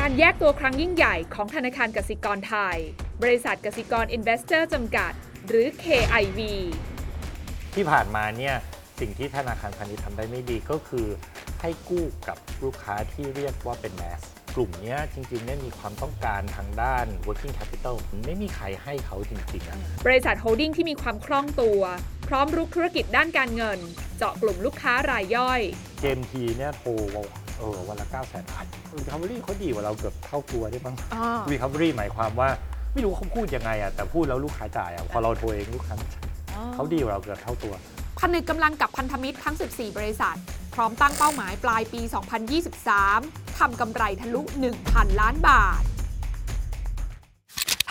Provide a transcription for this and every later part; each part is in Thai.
การแยกตัวครั้งยิ่งใหญ่ของธนาคารกสิกรไทย บริษัทกสิกรอินเวสเตอร์จำกัด หรือ KIV ที่ผ่านมาเนี่ยสิ่งที่ธนาคารพาณิชย์ทำได้ไม่ดีก็คือ ให้กู้กับลูกค้าที่เรียกว่าเป็น mass กลุ่มเนี้ยจริงๆเนี่ยมีความต้องการทางด้าน working capital ไม่มีใครให้เขาจริงๆอะบริษัทโฮลดิ้งที่มีความคล่องตัว พร้อมรุกธุรกิจด้านการเงิน เจาะกลุ่มลูกค้ารายย่อยเกมทีเนี่ยโทร เออวันละ9 0 0 0 0 0บาท recovery เขาดีกว่าเราเกือบเท่าตัวได้บ้าง recovery หมายความว่าไม่รู้เขาพูดยังไงอะแต่พูดแล้วลูกค้าจ่ายอะพอเราโทรเองลูกค้าไม่จ่ายเขาดีกว่าเราเกือบเท่าตัว ผนึกกำลังกับพันธมิตรทั้ง 14 บริษัท พร้อมตั้งเป้าหมายปลายปี 2023 ทำกำไรทะลุ 1,000 ล้านบาท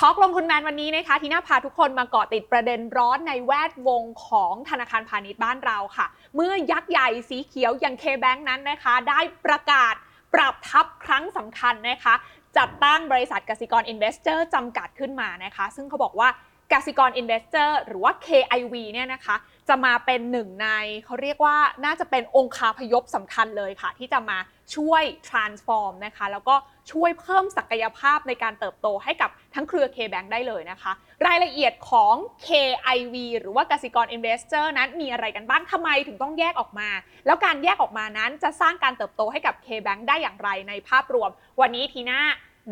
ทอกลงทุนแมนวันนี้นะคะที่น่าพาทุกคนมาเกาะติดประเด็นร้อนในแวดวงของธนาคารพาณิชย์บ้านเราค่ะ เมื่อยักษ์ใหญ่สีเขียวอย่าง KBank นั้นนะคะ ได้ประกาศปรับทัพครั้งสำคัญนะคะ จัดตั้งบริษัทกสิกรอินเวสเตอร์จำกัดขึ้นมานะคะ ซึ่งเขาบอกว่ากสิกรอินเวสเตอร์หรือว่า KIV เนี่ยนะคะ จะมาเป็นหนึ่งในเขาเรียกว่าน่าจะเป็นองค์คาพยพสำคัญเลยค่ะ ที่จะมาช่วย transform นะคะ แล้วก็ ช่วยเพิ่มศักยภาพในการเติบโตให้กับทั้งเครือ KBank ได้เลยนะคะ รายละเอียดของ KIV หรือว่ากสิกร Investor นั้นมีอะไรกันบ้างทำไมถึงต้องแยกออกมา แล้วการแยกออกมานั้นจะสร้างการเติบโตให้กับ KBank ได้อย่างไรในภาพรวม วันนี้ทีน่า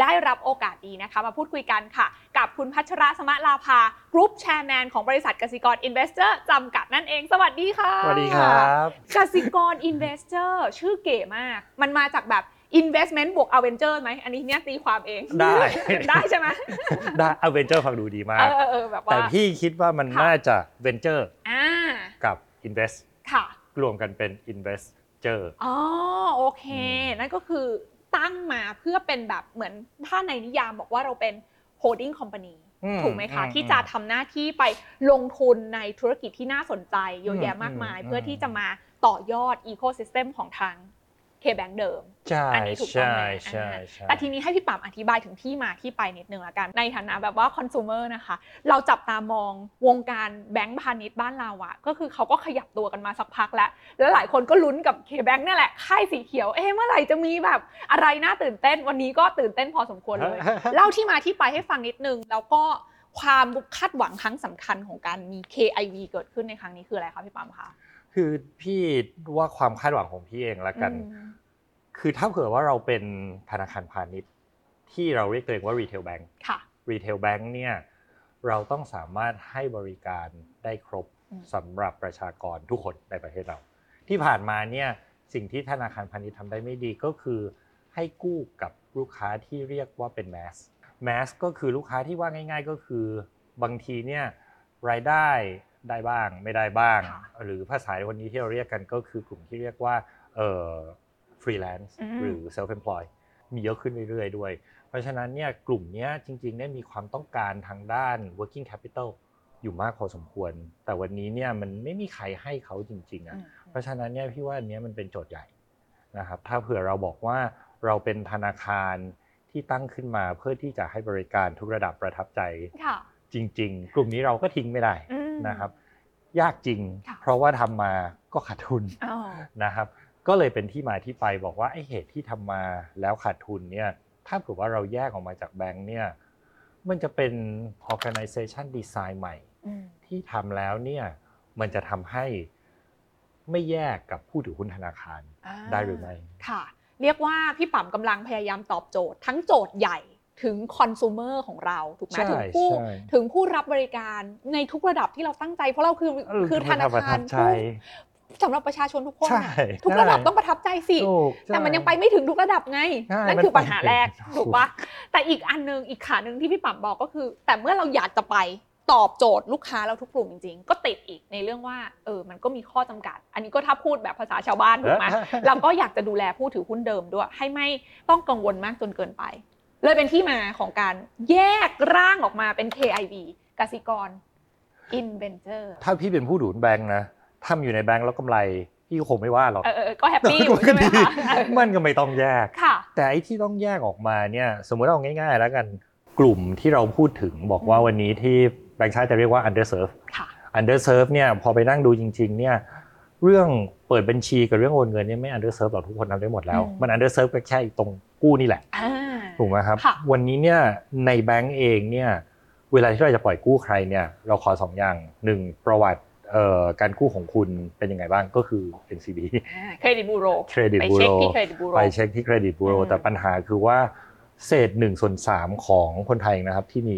ได้รับโอกาสดีนะคะ มาพูดคุยกันค่ะ กับคุณพัชระสมะลาภากรุ๊ปแชร์แมนของบริษัทกสิกร Investor จำกัดนั่นเอง สวัสดีค่ะ สวัสดีครับ กสิกร Investor ชื่อเก๋มาก มันมาจากแบบ Investment บวก Avenger ไหมอันนี้เนี่ยตีความเองได้ ได้ใช่ไหมได้ Avenger ฟังดูดีมาเอกอเออเออแบบว่าแต่พี่คิดว่ามันค่ะน่าจะ Venture อ่ากับ Invest ค่ะรวมกันเป็น Investor อ๋อโอเคอืมนั่นก็คือตั้งมาเพื่อเป็นแบบเหมือนถ้าในนิยามบอกว่าเราเป็น holding company อืถูกไหมคะอืที่จะทำหน้าที่ไปลงทุนในธุรกิจที่น่าสนใจเยอะแยะอืมมากมายอืมเพื่อที่จะมาต่อยอด ecosystem ของทาง K-Bank เดิม ใช่อันนี้ถูกต้องใช่ไหมใช่อ่าใช่แต่ทีนี้ให้พี่ปั๊มอธิบายถึงที่มาที่ไปนิดนึงละกัน ในฐานะแบบว่าคอน sumer นะคะ เราจับตามองวงการแบงก์พาณิชย์บ้านเราอะก็คือเขาก็ขยับตัวกันมาสักพักแล้ว แล้วหลายคนก็ลุ้นกับ K-Bank เนี่ยแหละ ค่ายสีเขียว เอ๊ะเมื่อไหร่จะมีแบบอะไรน่าตื่นเต้น วันนี้ก็ตื่นเต้นพอสมควรเลย เล่าที่มาที่ไปให้ฟังนิดนึง แล้วก็ความคาดหวังครั้งสำคัญของการมี KIV เกิดขึ้นในครั้งนี้คืออะไรคะพี่ปั๊มคะ คือพี่ว่าความคาดหวังของพี่เองละกันอืมคือถ้าเผื่อว่าเราเป็นธนาคารพาณิชย์ ที่เราเรียกตัวเองว่า retail bank ค่ะ retail bank เนี่ยเราต้องสามารถให้บริการได้ครบอืมสำหรับประชากรทุกคนในประเทศเรา ที่ผ่านมาเนี่ยสิ่งที่ธนาคารพาณิชย์ทำได้ไม่ดีก็คือ ให้กู้กับลูกค้าที่เรียกว่าเป็น mass mass ก็คือลูกค้าที่ว่าง่าย ๆ ก็คือบางทีเนี่ยรายได้ ได้บ้างไม่ได้บ้างค่ะหรือภาษาวันนี้ที่เราเรียกกันก็คือกลุ่มที่เรียกว่าเอ่อ freelance อืมหรือ self employed มีเยอะขึ้นเรื่อยๆด้วย เพราะฉะนั้นเนี่ยกลุ่มเนี้ยจริงๆเนี่ยมีความต้องการทางด้าน working capital อยู่มากพอสมควร แต่วันนี้เนี่ยมันไม่มีใครให้เขาจริงๆอะเพราะฉะนั้นเนี่ยพี่ว่าอันเนี้ยมันเป็นโจทย์ใหญ่นะครับถ้าเผื่อเราบอกว่าเราเป็นธนาคารที่ตั้งขึ้นมาเพื่อที่จะให้บริการทุกระดับประทับใจค่ะจริง ๆ กลุ่มนี้เราก็ทิ้งไม่ได้อืม นะครับ ยากจริงค่ะเพราะว่าทำมาก็ขาดทุนอ๋อนะครับ ก็เลยเป็นที่มาที่ไปบอกว่าไอ้เหตุที่ทำมาแล้วขาดทุนเนี่ยถ้าเผื่อว่าเราแยกออกมาจากแบงค์เนี่ยมันจะเป็น organization design ใหม่อืมที่ทำแล้วเนี่ยมันจะทำให้ไม่แยกกับผู้ถือหุ้นธนาคารอ่าได้หรือไม่ค่ะ เรียกว่าพี่ปั๊มกำลังพยายามตอบโจทย์ ทั้งโจทย์ใหญ่ ถึงคอน sumer ของเราถูกไหมใช่ถึงผู้ใช่ถึงผู้รับบริการในทุกระดับที่เราตั้งใจ เพราะเราคือเออคือธนาประคาทัรบใจผู้สำหรับประชาชนทุกคนใช่น่ะทุกใช่ระดับต้องประทับใจสิถูกแต่มันใช่ยังไปไม่ถึงทุกระดับไงใช่นั่นมันคือปัญหาแรกไปไม่ถึงถูกปะแต่อีกอันนึงอีกขาหนึ่งที่พี่ปั๊มบอกก็คือ แต่เมื่อเราอยากจะไปตอบโจทย์ลูกค้าเราทุกกลุ่มจริงๆ ก็ติดอีกในเรื่องว่าเออมันก็มีข้อจำกัด อันนี้ก็ถ้าพูดแบบภาษาชาวบ้านถูกไหมเราก็อยากจะดูแลผู้ถือหุ้นเดิมด้วย ให้ไม่ต้องกังวลมากจนเกินไป เลยเป็นที่มาของการแยกร่างออกมาเป็น KIV กสิกร Inventor ถ้าพี่เป็นผู้ถือหุ้นแบงค์นะทำอยู่ในแบงค์แล้วกำไรพี่ก็คงไม่ว่าหรอกเออเออก็แฮปปี้อยู่ใช่ไหมคะเออมันก็ไม่ต้องแยกค่ะแต่ไอ้ที่ต้องแยกออกมาเนี่ย สมมุติเอาง่าย ๆ แล้วกันกลุ่มที่เราพูดถึงบอกว่าอืมวันนี้ที่แบงค์ชาติจะเรียกว่า underserve ค่ะ underserve เนี่ยพอไปนั่งดูจริง ๆ เนี่ยเรื่องเปิดบัญชีกับเรื่องโอนเงินเนี่ยไม่ underserve หรอกทุกคนทำได้หมดแล้วอืมมัน underserve ก็แค่ตรง กู้นี่แหละอ่าถูกไหมครับค่ะวันนี้เนี่ยในแบงก์เองเนี่ยเวลาที่เราจะปล่อยกู้ใครเนี่ยเราขอสองอย่างหนึ่งประวัติเอ่อการกู้ของคุณเป็นยังไงบ้างก็คือ NCB เครดิตบูโรเครดิตบูโรไปเช็คที่เครดิตบูโรไปเช็คที่เครดิตบูโรอืมแต่ปัญหาคือว่าเศษหนึ่งส่วนสามของคนไทยนะครับที่มี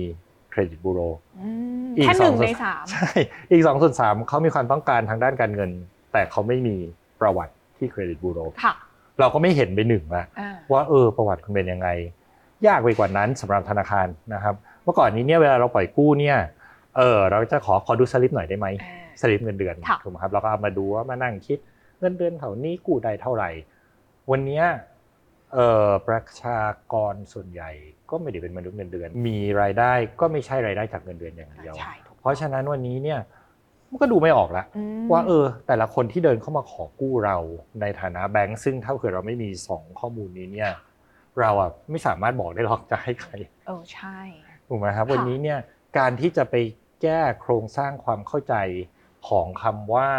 เครดิตบูโรอืมอีกแค่สหอนึ่งงส่วนในสามใช่อีก2ส่วน3เขามีความต้องการทางด้านการเงิน แต่เขาไม่มีประวัติที่เครดิตบูโรค่ะ เราก็ไม่เห็นไปหนึ่งละอ่าว่าเออประวัติคุณเป็นยังไง ยากไปกว่านั้นสำหรับธนาคารนะครับเมื่อก่อนนี้เนี่ยเวลาเราปล่อยกู้เนี่ยเออเราจะขอขอดูสลิปหน่อยได้ไหมอ่าสลิปเงินเดือนค่ะถูกไหมครับเราก็เอามาดูว่ามานั่งคิดเงินเดือนเท่านี้กู้ได้เท่าไหร่ วันเนี้ยเอ่อประชากรส่วนใหญ่ก็ไม่ได้เป็นมนุษย์เงินเดือน มีรายได้ก็ไม่ใช่รายได้จากเงินเดือนอย่างเดียวใช่ถูกเพราะฉะนั้นวันนี้เนี่ย มันก็ดูไม่ออกละอืมว่าเออ แต่ละคนที่เดินเข้ามาขอกู้เราในฐานะแบงก์ซึ่งถ้าเกิดเราไม่มีสองข้อมูลนี้เนี่ย เราอะไม่สามารถบอกได้หรอกจะให้ใครเออใช่ถูกไหมครับค่ะวันนี้เนี่ยการที่จะไปแก้โครงสร้างความเข้าใจของคำว่า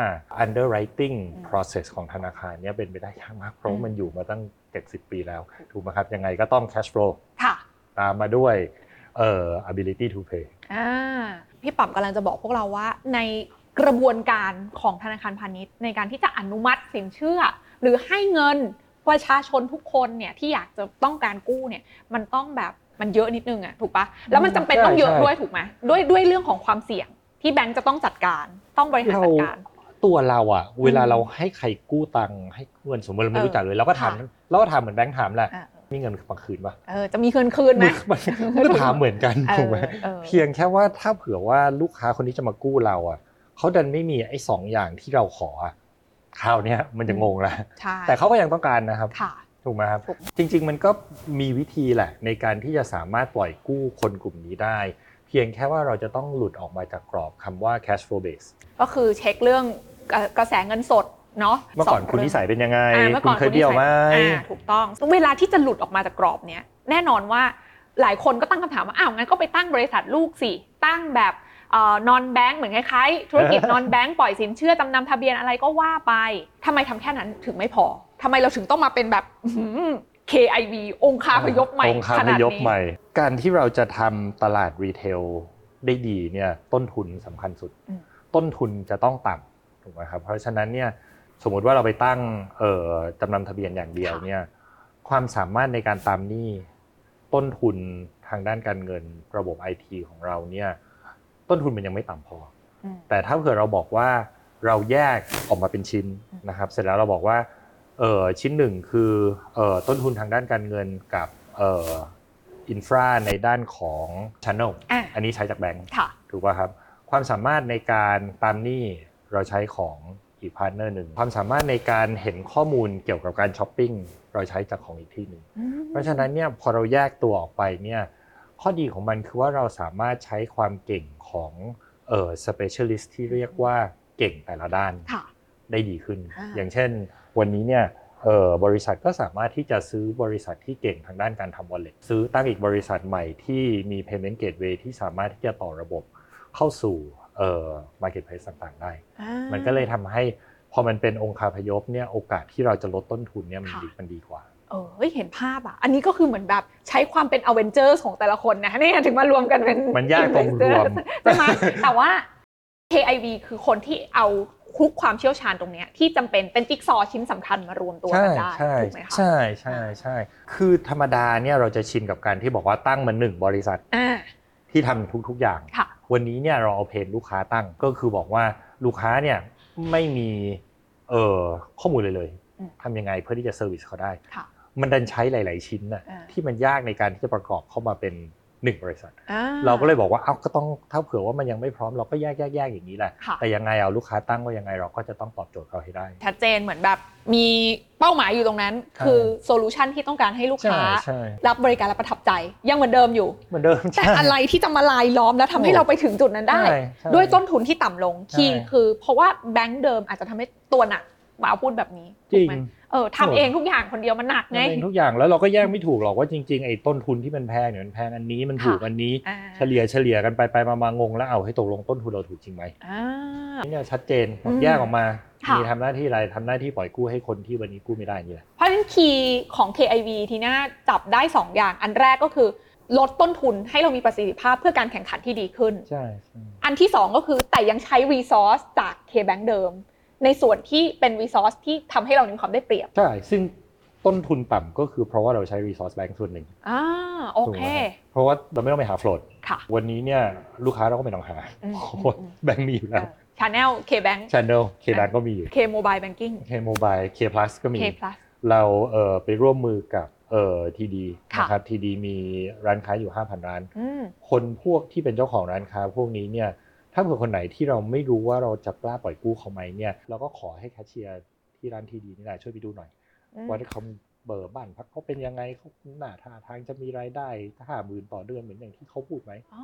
underwriting process ของธนาคารเนี่ยเป็นไปได้ยากมากเพราะว่ามันอยู่มาตั้ง 70 ปีแล้ว ถูกไหมครับ ยังไงก็ต้อง cash flow ค่ะตามมาด้วยเอ่อ ability to pay อ่าพี่ป๋อมกำลังจะบอกพวกเราว่าใน กระบวนการของธนาคารพาณิชย์ ในการที่จะอนุมัติสินเชื่อ หรือให้เงินประชาชนทุกคนเนี่ยที่อยากจะต้องการกู้เนี่ยมันต้องแบบมันเยอะนิดนึงอะถูกปะแล้วมันจำเป็นต้องเยอะใช่ด้วยถูกไหมด้วยด้วยเรื่องของความเสี่ยงที่แบงก์จะต้องจัดการต้องบริหารจัดการตัวเราอะเวลาเราให้ใครกู้ตังค์ให้เงินสมมติเราไม่เออรู้จักเลยเราก็ถามค่ะเราก็ถามเหมือนแบงค์ถามแหละอ่ามีเงินมาคืนปะเออจะมีเงินคืนไหมมันมันก็ถามเหมือนกันเออถูกไหมเออเพียงแค่ว่าถ้าเผื่อว่าลูกค้าคนนี้จะมากู้เราอะ เขาดันไม่มีไอ้สองอย่างที่เราขออะคราวเนี้ยมันจะงงแล้วใช่แต่เขาก็ยังต้องการนะครับค่ะถูกไหมครับถูกจริง ๆ มันก็มีวิธีแหละในการที่จะสามารถปล่อยกู้คนกลุ่มนี้ได้ เพียงแค่ว่าเราจะต้องหลุดออกมาจากกรอบคำว่า cash flow base ก็คือเช็คเรื่องกระกระแสเงินสดเนาะเมื่อก่อนสงคุณนิสัยเป็นยังไงอ่าเมื่อคุก่ณอนเคยเบี้ยวไหมอ่าถูกต้องเวลาที่จะหลุดออกมาจากกรอบเนี้ยแน่นอนว่าหลายคนก็ตั้งคำถามว่าอ้าวงั้นก็ไปตั้งบริษัทลูกสิตั้งแบบ นอนแบงก์เหมือนคล้ายๆธุรกิจนอนแบงก์ปล่อยสินเชื่อจำนำทะเบียนอะไรก็ว่าไปทำไมทำแค่นั้นถึงไม่พอทำไมเราถึงต้องมาเป็นแบบอื้อหือ KIV องคาพยพใหม่องค์คาขพนาดยพนี้ใหม่การที่เราจะทำตลาดรีเทลได้ดีเนี่ยต้นทุนสำคัญสุดอืมต้นทุนจะต้องต่ำถูกไหมครับเพราะฉะนั้นเนี่ยสมมุติว่าเราไปตั้งเอ่อจำนำทะเบียนอย่างเดียวเนี่ยความสามารถในการตามหนี้ต้นทุนทางด้านการเงินระบบไอทีของเราเนี่ย ต้นทุนมันยังไม่ต่ำพออืมแต่ถ้าเผื่อเราบอกว่าเราแยกออกมาเป็นชิ้นอืมนะครับ เสร็จแล้วเราบอกว่าเออชิ้นหนึ่งคือเออต้นทุนทางด้านการเงินกับเออ infra ในด้านของ Channel อะอันนี้ใช้จากแบงก์ค่ะถูกป่ะครับ ความสามารถในการตามหนี้เราใช้ของอีก partner หนึ่งความสามารถในการเห็นข้อมูลเกี่ยวกับการช้อปปิ้งเราใช้จากของอีกที่หนึ่งเพราะฉะนั้นเนี่ยพอเราแยกตัวออกไปเนี่ย ข้อดีของมันคือว่าเราสามารถใช้ความเก่งของเอ่อ specialist ที่เรียกว่าเก่งแต่ละด้านค่ะได้ดีขึ้นอ่าอย่างเช่น วันนี้เนี่ยเอ่อบริษัทก็สามารถที่จะซื้อบริษัทที่เก่งทางด้านการทำ wallet ซื้อตั้งอีกบริษัทใหม่ที่มี payment gateway ที่สามารถที่จะต่อระบบเข้าสู่เอ่อ marketplace ต่างๆ ได้อ่ามันก็เลยทำให้พอมันเป็นองค์คาพยพเนี่ยโอกาสที่เราจะลดต้นทุนเนี่ยมันค่ะดีมันดีกว่า เออเฮ้ยเห็นภาพอะ อันนี้ก็คือเหมือนแบบใช้ความเป็นอเวนเจอร์ของแต่ละคนนะเนี่ยถึงมารวมกันเป็นมันยากตรงรวมใช่ไหมแต่ว่า KIV คือคนที่เอาคุกความเชี่ยวชาญตรงเนี้ยที่จำเป็นเป็นจิ๊กซอว์ชิ้นสำคัญมารวมตัวใช่กันได้ใช่ถูกไหมคะใช่ใช่ใช่คือธรรมดาเนี่ยเราจะชินกับการที่บอกว่าตั้งมาหนึ่งบริษัทอ่าที่ทำทุก ๆอย่างค่ะวันนี้เนี่ยเราเอาเพนลูกค้าตั้งก็คือบอกว่าลูกค้าเนี่ยไม่มีเอ่อข้อมูลเลยเลยอืม ทำยังไงเพื่อที่จะ service เขาได้ค่ะมันดันใช้หลาย ๆ ชิ้นน่ะอ่าที่มันยากในการที่จะประกอบเข้ามาเป็นหนึ่งบริษัทอ่เราก็เลยบอกว่าเอ้าก็ต้องถ้าเผื่อว่ามันยังไม่พร้อมเราก็แยกแยกแยกอย่างนี้แหละค่ะแต่ยังไงเอาลูกค้าตั้งว่ายังไงเราก็จะต้องตอบโจทย์เขาให้ได้ ชัดเจนเหมือนแบบมีเป้าหมายอยู่ตรงนั้นใช่คือ solution ที่ต้องการให้ลูกค้าใช่ใช่รับบริการและประทับใจยังเหมือนเดิมอยู่เหมือนเดิมแต่ใช่อะไรที่จะมารายล้อมแล้วทำให้โอ้เราไปถึงจุดนั้นได้ใช่ใช่ด้วยต้นทุนที่ต่ำลงใช่ key คือเพราะว่าแบงก์เดิมอาจจะทำให้ตัวหนัก มาเอาพูดแบบนี้จริงถูกไหมเออทำเองทุกอย่างคนเดียวมันหนักไงมันเป็นทุกอย่างแล้วเราก็แยกไม่ถูกหรอกว่าจริงๆไอ้ต้นทุนที่มันแพงเนี่ยมันแพงอันนี้มันถูกค่ะอันนี้อ่าเฉลี่ยเฉลี่ยกันไปไปมามางงแล้วเอาให้ตกลงต้นทุนเราถูกจริงไหมอ่านี่เนี่ยชัดเจนอืมแยกออกมาค่ะมีทำหน้าที่อะไรทำหน้าที่ปล่อยกู้ให้คนที่วันนี้กู้ไม่ได้นี่แหละเพราะฉะนั้นคีย์ของ KIV ทีน่าจับได้ 2 อย่างอันแรกก็คือลดต้นทุนให้เรามีประสิทธิภาพเพื่อการแข่งขันที่ดีขึ้นใช่ใช่อันที่ 2 ก็คือแต่ยังใช้ resource จาก KBank เดิม ในส่วนที่เป็น resource ที่ทำให้เรามีความได้เปรียบ ใช่ ซึ่งต้นทุนต่ำก็คือเพราะว่าเราใช้ resource bank ส่วนหนึ่งอ่าโอถูกเคไหมครับเพราะว่าเราไม่ต้องไปหา float ค่ะวันนี้เนี่ยลูกค้าเราก็ไม่ต้องหาอืมเพราะว่าแบงค์มีอยู่แล้ว Channel KBank channel K Bank ก็มีอยู่ K Mobile Banking K Mobile K Plus ก็มี K Plus เราเอ่อไปร่วมมือกับเอ่อทีดีค่ะนะครับทีดีมีร้านค้าอยู่ 5,000 ร้านอืมคนพวกที่เป็นเจ้าของร้านค้าพวกนี้เนี่ย ถ้าเผื่อคนไหนที่เราไม่รู้ว่าเราจะกล้าปล่อยกู้เขาไหมเนี่ยเราก็ขอให้แคชเชียร์ที่ร้านทีดีนี่แหละช่วยไปดูหน่อยอืมว่าเขาเบอร์บ้านพักเขาเป็นยังไงเขาหน้าท่าทางจะมีรายได้ห้าหมื่นต่อเดือนเหมือนอย่างที่เขาพูดไหมอ๋อ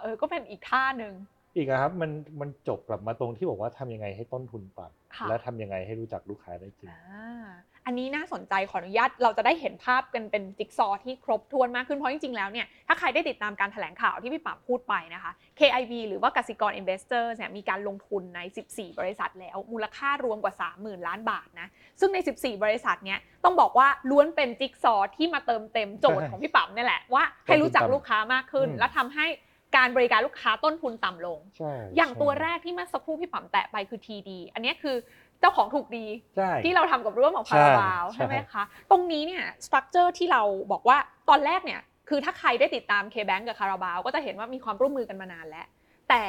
เออก็เป็นอีกท่าหนึ่งอีกนะครับมันมันจบกลับมาตรงที่บอกว่าทำยังไงให้ต้นทุนต่ค่ะำและทำยังไงให้รู้จักลูกค้าได้จริงอ่า อันนี้น่าสนใจขออนุญาตเราจะได้เห็นภาพกันเป็นจิ๊กซอว์ที่ครบถ้วนมากขึ้นเพราะจริงๆแล้วเนี่ยถ้าใครได้ติดตามการแถลงข่าวที่พี่ปั๊มพูดไปนะคะ KIV หรือว่ากสิกร Investors เนี่ยมีการลงทุนใน 14 บริษัทแล้ว มูลค่ารวมกว่า 30,000 ล้านบาทนะซึ่งใน 14 บริษัทเนี่ยต้องบอกว่าล้วนเป็นจิ๊กซอว์ที่มาเติมเต็มโจทย์ของพี่ปั๊มเนี่ยแหละว่าให้รู้จักลูกค้ามากขึ้นอืมและทำให้การบริการลูกค้าต้นทุนต่ำลงใช่อย่างตัวใช่แรกที่เมื่อสักครู่พี่ปั๊มแตะไปคือ TD อันเนี้ยคือ เจ้าของถูกดีใช่ที่เราทำกับร่วมของใช่คาราบาวใช่ใช่ไหมคะตรงนี้เนี่ยสตรัคเจอร์ที่เราบอกว่าตอนแรกเนี่ยคือถ้าใครได้ติดตาม K-Bank กับคาราบาว ก็จะเห็นว่ามีความร่วมมือกันมานานแล้ว แต่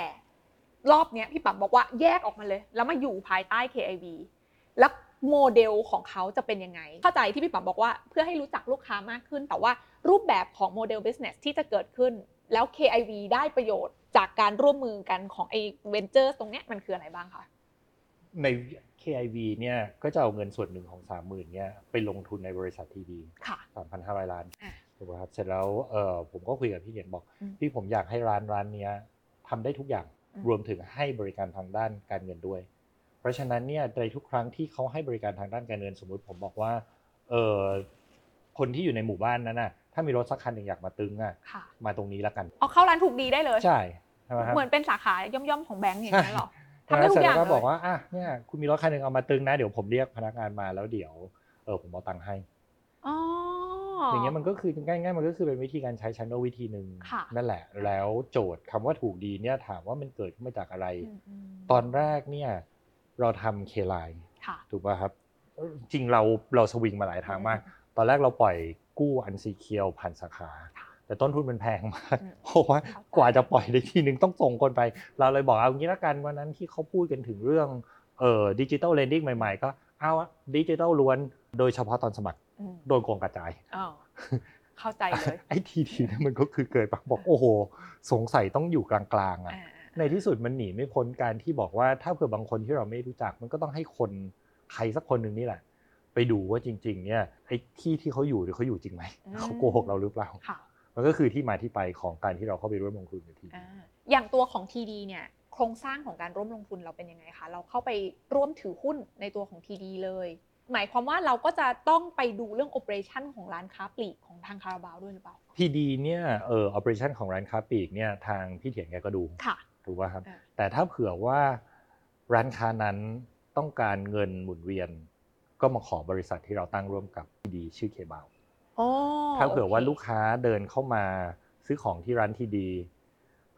รอบเนี้ยพี่ปั๊มบอกว่าแยกออกมาเลย แล้วมาอยู่ภายใต้ KIV แล้วโมเดลของเขาจะเป็นยังไง เข้าใจที่พี่ปั๊มบอกว่าเพื่อให้รู้จักลูกค้ามากขึ้น แต่ว่ารูปแบบของโมเดล business ที่จะเกิดขึ้น แล้ว KIV ได้ประโยชน์จากการร่วมมือกันของไอ้ Ventures ตรงเนี้ยมันคืออะไรบ้างคะ ใน KIV เนี่ยก็จะเอาเงินส่วนหนึ่งของ 30,000เนี่ยไปลงทุนในบริษัททีดีค่ะ 3,500 ล้านอะ ถูกไหมครับเสร็จแล้วเออผมก็คุยกับพี่เหรียญบอก อืมพี่ผมอยากให้ร้านร้านเนี้ยทำได้ทุกอย่างอืม รวมถึงให้บริการทางด้านการเงินด้วย เพราะฉะนั้นเนี่ยในทุกครั้งที่เขาให้บริการทางด้านการเงินสมมุติผมบอกว่าเออคนที่อยู่ในหมู่บ้านนั้นน่ะถ้ามีรถสักคันหนึ่งอยากมาตึงอะค่ะมาตรงนี้แล้วกัน เอาเข้าร้านถูกดีได้เลย ใช่ใช่ไหมครับ เหมือนเป็นสาขาย่อมๆของแบงก์อย่างนั้นเหรอใช่ ทำได้ทุกอย่างเสร็จแล้วเลก็บอกว่าอะเนี่ยคุณมีรถคันหนึ่งเอามาตึ๊งนะเดี๋ยวผมเรียกพนักงานมาแล้วเดี๋ยวเออผมเอาตังค์ให้ อ๋ออ อย่างเงี้ยมันก็คือง่ายๆมันก็คือเป็นวิธีการใช้ชันโนวิธีหนึ่งค่ะ นั่นแหละ แล้วโจทย์คำว่าถูกดีเนี่ยถามว่ามันเกิดขึ้นมาจากอะไร อืมๆตอนแรกเนี่ยเราทำ K-Line ค่ะ ถูกป่ะครับเอ่อจริงเราเราสวิงมาหลายทางมาก ตอนแรกเราปล่อยกู้ unsecured ผ่านสาขาค่ะ แต่ต้นทุนมันแพงมากอืมเพราะว่าเข้าใจกว่าจะปล่อยได้ทีนึงต้องส่งคนไป เราเลยบอกเอางี้ละกันวันนั้นที่เขาพูดกันถึงเรื่องเอ่อ digital lending ใหม่ๆ ก็เอาดิจิตอลล้วนโดยเฉพาะตอนสมัครอืมโดนโกงกระจายอ๋อเข้าใจเลยไอ้ทีทีนั้นมันก็คือเกิดปะบอกโอ้โห สงสัยต้องอยู่กลางๆอะอ่าในที่สุดมันหนีไม่พ้นการที่บอกว่าถ้าเผื่อบางคนที่เราไม่รู้จักมันก็ต้องให้คนใครสักคนหนึ่งนี่แหละ ไปดูว่าจริง ๆ เนี่ยไอ้ที่ที่เขาอยู่เนี่ยเขาอยู่จริงไหมเขาโกหกเราหรือเปล่าค่ะ มันก็คือที่มาที่ไปของการที่เราเข้าไปร่วมลงทุนกับทีอ่าอย่างตัวของ TD เนี่ยโครงสร้างของการร่วมลงทุนเราเป็นยังไงคะเราเข้าไปร่วมถือหุ้นในตัวของ TD เลย หมายความว่าเราก็จะต้องไปดูเรื่องโอ e r a t i o n ของร้านค้าปลีกของทางคาราบาวด้วยหรือเปล่าทีดีเนี่ยเอ่อ operation ของร้านค้าปลีกเนี่ยทางพี่เถียนแกก็ดูค่ะถูกป่ะครับอ่าแต่ถ้าเผื่อว่าร้านค้านั้นต้องการเงินหมุนเวียน ก็มาขอบริษัทที่เราตั้งร่วมกับทีดีชื่อเคบาอ๋อ ถ้าเผื่อว่าโคลูกค้าเดินเข้ามาซื้อของที่ร้าน TD